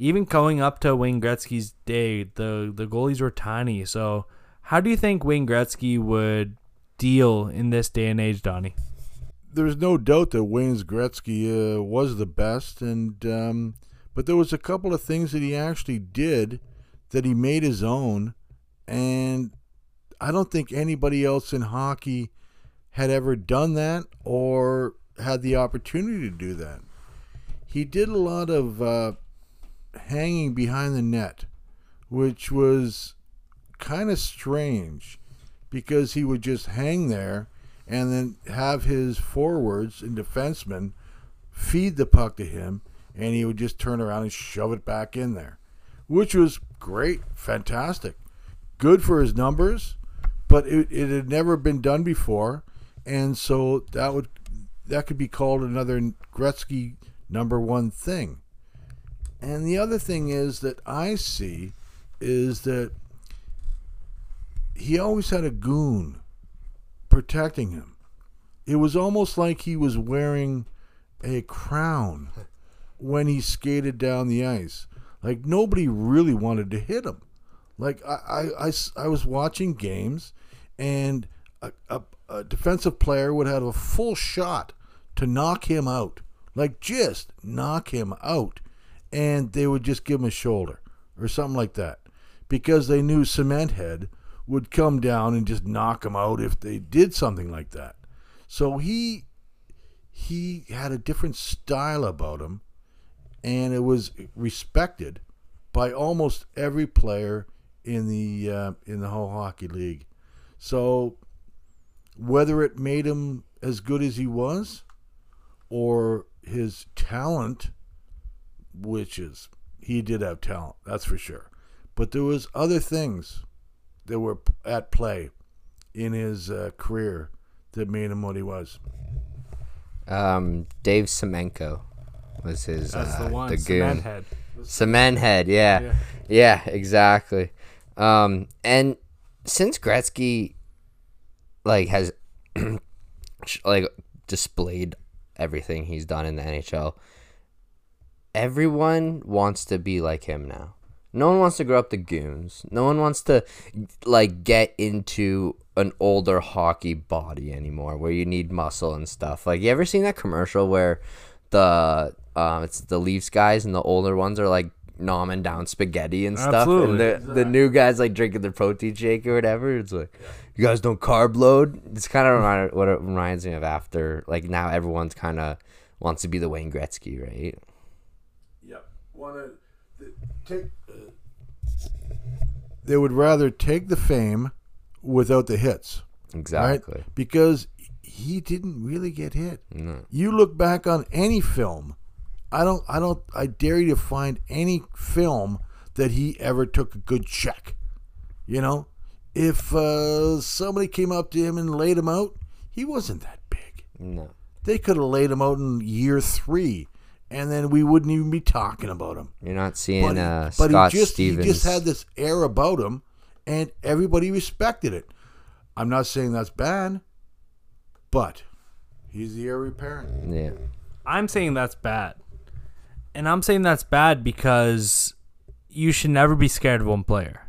Even going up to Wayne Gretzky's day the the goalies were tiny. So how do you think Wayne Gretzky would deal in this day and age Donnie? There's no doubt that Wayne's Gretzky uh, was the best, and um, but there was a couple of things that he actually did that he made his own, and I don't think anybody else in hockey had ever done that or had the opportunity to do that. He did a lot of uh, hanging behind the net, which was kind of strange because he would just hang there and then have his forwards and defensemen feed the puck to him, and he would just turn around and shove it back in there, which was great, fantastic, good for his numbers, but it, it had never been done before, and so that would that could be called another Gretzky number one thing. And the other thing is that I see is that he always had a goon protecting him. It was almost like he was wearing a crown when he skated down the ice. Like nobody really wanted to hit him. Like I, I, I, I was watching games, and a, a, a defensive player would have a full shot to knock him out, like just knock him out, and they would just give him a shoulder or something like that, because they knew Cement Head would come down and just knock him out if they did something like that. So he he had a different style about him, and it was respected by almost every player in the uh, in the whole hockey league. So whether it made him as good as he was, or his talent, which is he did have talent, that's for sure. But there was other things that were at play in his uh, career that made him what he was. Um, Dave Semenko was his That's uh, the one. the Cement goon. head. Cement head, yeah. Yeah. yeah. exactly. Um, and since Gretzky like has like displayed everything he's done in the NHL, everyone wants to be like him now. No one wants to grow up the goons. No one wants to like get into an older hockey body anymore where you need muscle and stuff. Like you ever seen that commercial where the um it's the Leafs guys and the older ones are like nomming down spaghetti and stuff Absolutely. and the the new guys like drinking their protein shake or whatever. It's like you guys don't carb load. It's kind of remind, what it reminds me of after like now everyone's kind of wants to be the Wayne Gretzky, right? Yep. Want to take. uh, They would rather take the fame without the hits, right? Exactly. Because he didn't really get hit. No. You look back on any film. I don't. I don't. I dare you to find any film that he ever took a good check. You know, if uh, somebody came up to him and laid him out, he wasn't that big. No. They could have laid him out in year three, and then we wouldn't even be talking about him. You're not seeing But, uh, but Scott he just Stevens. he just had this air about him, and everybody respected it. I'm not saying that's bad, but he's the heir apparent. yeah. I'm saying that's bad. And I'm saying that's bad because you should never be scared of one player.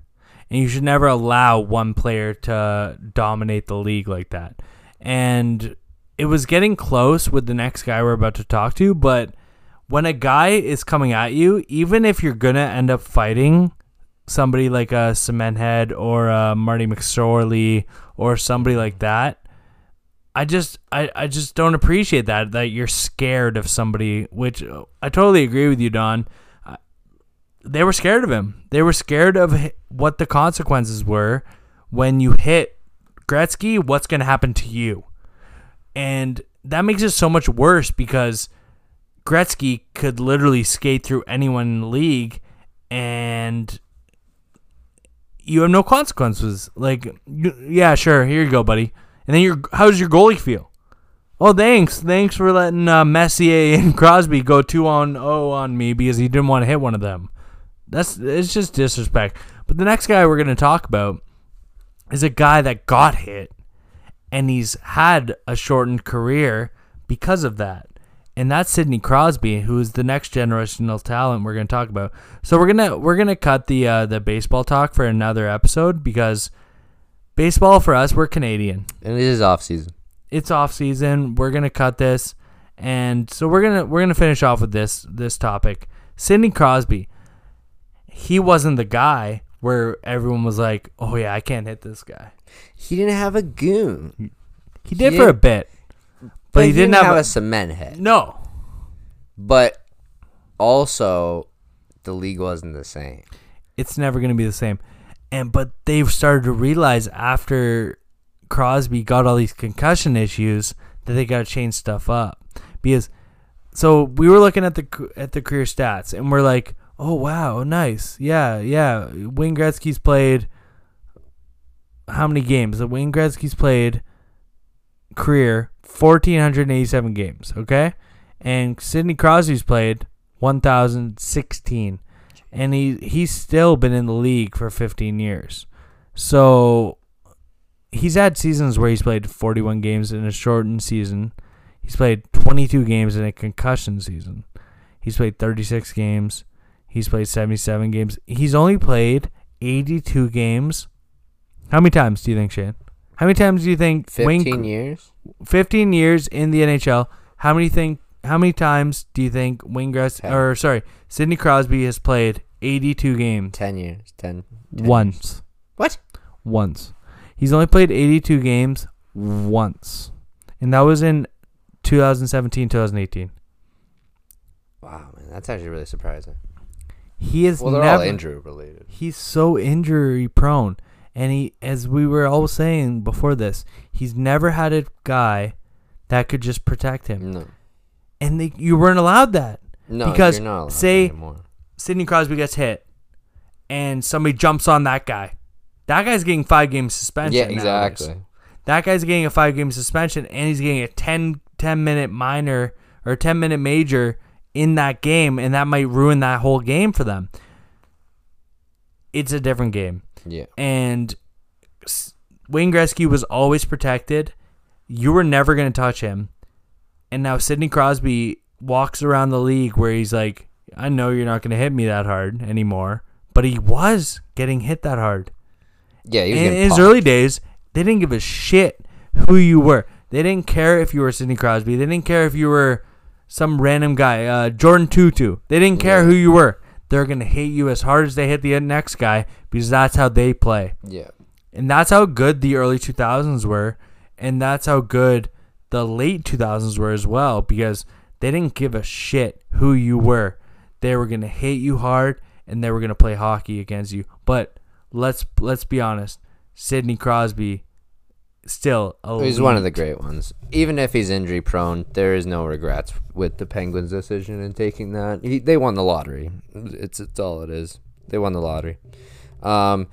And you should never allow one player to dominate the league like that. And it was getting close with the next guy we're about to talk to, but when a guy is coming at you, even if you're going to end up fighting somebody like a Cement Head or a Marty McSorley or somebody like that, I just I, I just don't appreciate that that you're scared of somebody which uh, I totally agree with you Don. Uh, They were scared of him. They were scared of what the consequences were when you hit Gretzky, what's going to happen to you. And that makes it so much worse because Gretzky could literally skate through anyone in the league and you have no consequences. Like, yeah, sure, here you go, buddy. And then your how does your goalie feel? Oh, thanks, thanks for letting uh, Messier and Crosby go two on oh on me because he didn't want to hit one of them. That's it's just disrespect. But the next guy we're gonna talk about is a guy that got hit, and he's had a shortened career because of that. And that's Sidney Crosby, who is the next generational talent we're going to talk about. So we're gonna we're gonna cut the uh, the baseball talk for another episode because baseball for us we're Canadian. And it is off season. It's off season. We're gonna cut this, and so we're gonna we're gonna finish off with this this topic. Sidney Crosby, he wasn't the guy where everyone was like, "Oh yeah, I can't hit this guy." He didn't have a goon, He did He for a bit, but, he, didn't, have, a a, cement head. no. But also, the league wasn't the same. It's never going to be the same. And but they've started to realize after Crosby got all these concussion issues that they got to change stuff up because so we were looking at the at the career stats and we're like, "Oh wow, nice. Yeah, yeah. Wayne Gretzky's played how many games? The Wayne Gretzky's played career 1487 games, okay? And Sidney Crosby's played 1016 and he he's still been in the league for 15 years. So he's had seasons where he's played 41 games in a shortened season. He's played 22 games in a concussion season. He's played 36 games. He's played 77 games. He's only played 82 games. How many times do you think, Shane? How many times do you think Wayne- Fifteen years. 15 years in the NHL. How many think how many times do you think Gretzky Ten. or sorry, Sidney Crosby has played 82 games? Ten years. Ten. 10 Once. What? Once. He's only played 82 games once. And that was in 2017, 2018. Wow, man, that's actually really surprising. He is Well, they're never all injury related. he's so injury prone and he as we were all saying before this, he's never had a guy that could just protect him. No, And they, you weren't allowed that. no, Because, allowed say-. Sidney Crosby gets hit and somebody jumps on that guy. That guy's getting five game suspension. Yeah, nowadays. exactly. That guy's getting a five game suspension and he's getting a 10, 10 minute minor or 10 minute major in that game, and that might ruin that whole game for them. It's a different game. Yeah, And Wayne Gretzky was always protected. You were never going to touch him. And now Sidney Crosby walks around the league where he's like, I know you're not going to hit me that hard anymore. But he was getting hit that hard yeah. He was in his early days, they didn't give a shit who you were. They didn't care if you were Sidney Crosby. They didn't care if you were some random guy, uh, Jordin Tootoo. They didn't care Yeah. who you were. They're gonna hit you as hard as they hit the next guy because that's how they play, Yeah, and that's how good the early 2000s were, and that's how good the late 2000s were as well because they didn't give a shit who you were. They were gonna hate you hard, and they were gonna play hockey against you. But let's let's be honest, Sidney Crosby still a he's one of the great ones. Even if he's injury prone, there is no regrets with the Penguins' decision in taking that. He, they won the lottery. It's it's all it is. They won the lottery. Um,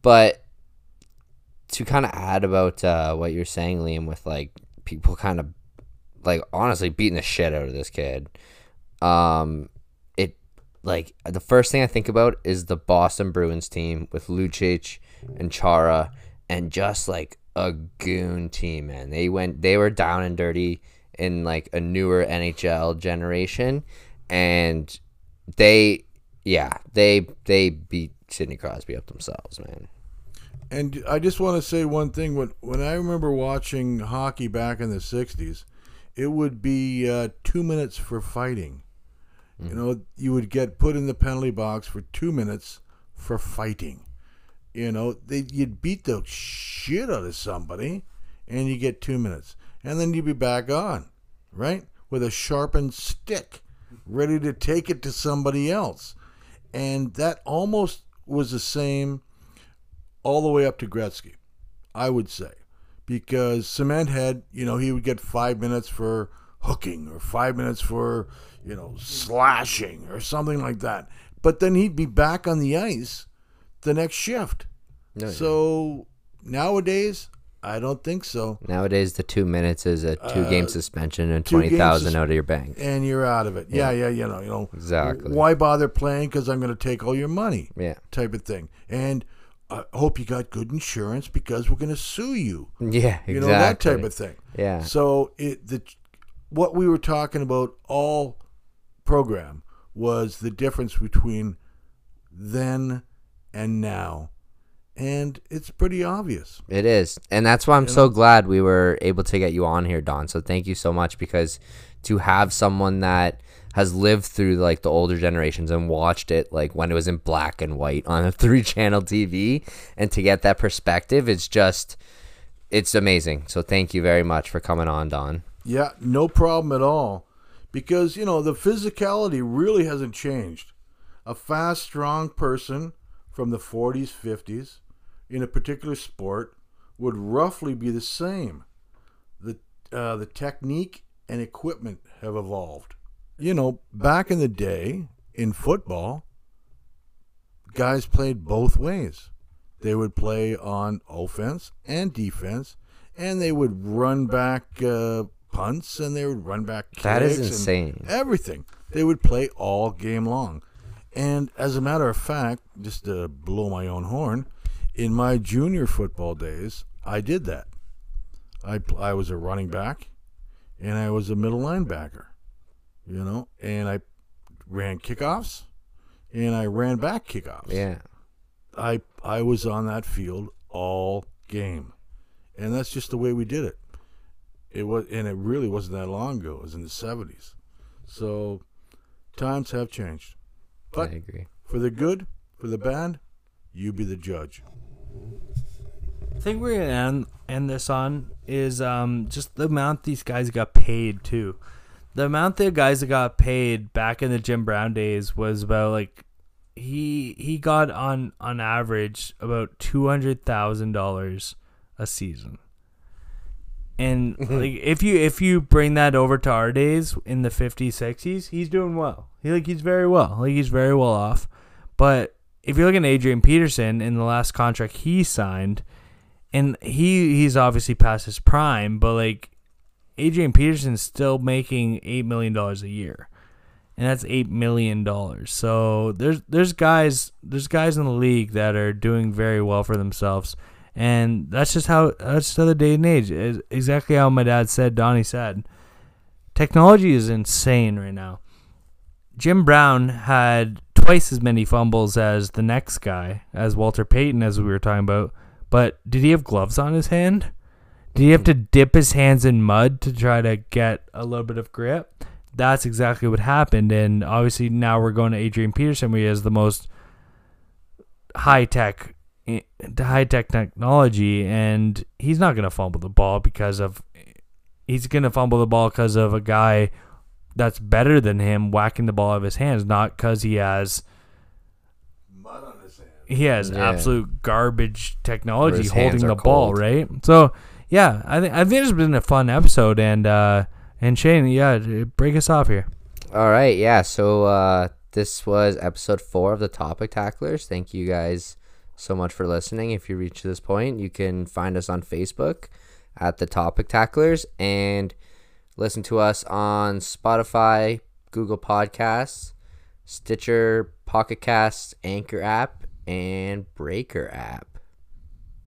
but to kind of add about uh, what you're saying, Liam, with like people kind of like honestly beating the shit out of this kid. Um, it like the first thing I think about is the Boston Bruins team with Lucic and Chara and just like a goon team, man. They went they were down and dirty in like a newer NHL generation and they yeah, they they beat Sidney Crosby up themselves, man. And I just want to say one thing. When when I remember watching hockey back in the '60s, it would be uh, two minutes for fighting. You know, you would get put in the penalty box for two minutes for fighting. You know, they, you'd beat the shit out of somebody, and you get two minutes, and then you'd be back on, right, with a sharpened stick, ready to take it to somebody else, and that almost was the same all the way up to Gretzky, I would say, because Semenko, you know, he would get five minutes for hooking or five minutes for, you know, slashing or something like that. But then he'd be back on the ice the next shift. No, So nowadays, I don't think so. Nowadays, the two minutes is a two game suspension and Uh, twenty thousand out of your bank. And you're out of it. Yeah, yeah, you know, you know. Exactly. Why bother playing? Because I'm going to take all your money. Yeah, Type of thing. And I hope you got good insurance because we're going to sue you. yeah, exactly. You know that type of thing. Yeah, So it the what we were talking about all program was the difference between then and now, and it's pretty obvious. It is. And that's why I'm so glad we were able to get you on here, Don. So thank you so much because to have someone that has lived through like the older generations and watched it like when it was in black and white on a three channel TV and to get that perspective it's just it's amazing. So thank you very much for coming on Don. Yeah, no problem at all. Because, you know, the physicality really hasn't changed. A fast, strong person from the 40s, 50s in a particular sport would roughly be the same. The, uh, the technique and equipment have evolved. You know, back in the day in football, guys played both ways. They would play on offense and defense, and they would run back uh, punts and they would run back kicks. That is insane. Everything. They would play all game long. And as a matter of fact, just to blow my own horn, in my junior football days, I did that. I, I was a running back and I was a middle linebacker, you know, and I ran kickoffs and I ran back kickoffs. Yeah. I I was on that field all game, and that's just the way we did it. It was, and it really wasn't that long ago. It was in the seventies. So times have changed, but I agree. for the good, for the bad, you be the judge. I think we're gonna end, end this on is um just the amount these guys got paid too. The amount the guys that got paid back in the Jim Brown days was about like he he got on on average about two hundred thousand dollars a season. And mm-hmm. like if you if you bring that over to our days in the 50s 60s, he's doing well. He like he's very well. Like he's very well off. But if you look at Adrian Peterson in the last contract he signed, and he he's obviously past his prime, but like Adrian Peterson's still making eight million dollars a year, and that's eight million dollars. So there's there's guys there's guys in the league that are doing very well for themselves, and that's just how that's just how the day and age is exactly how my dad said. Donnie said, technology is insane right now. Jim Brown had twice as many fumbles as the next guy, as Walter Payton, as we were talking about. But did he have gloves on his hand? Did he have to dip his hands in mud to try to get a little bit of grip? That's exactly what happened. And obviously now we're going to Adrian Peterson, where he has the most high tech, high tech technology, and he's not going to fumble the ball because of. He's going to fumble the ball because of a guy that's better than him whacking the ball out of his hands, not because he has Mud on his hand. he has Yeah. absolute garbage technology holding are the ball, cold. right? So yeah, I think I think it's been a fun episode, and uh, and Shane, yeah, break us off here. All right, yeah. So uh, this was episode four of the Topic Tacklers. Thank you guys so much for listening. If you reach this point, you can find us on Facebook at the Topic Tacklers and listen to us on Spotify, Google Podcasts, Stitcher, Pocket Casts, Anchor app, and Breaker app.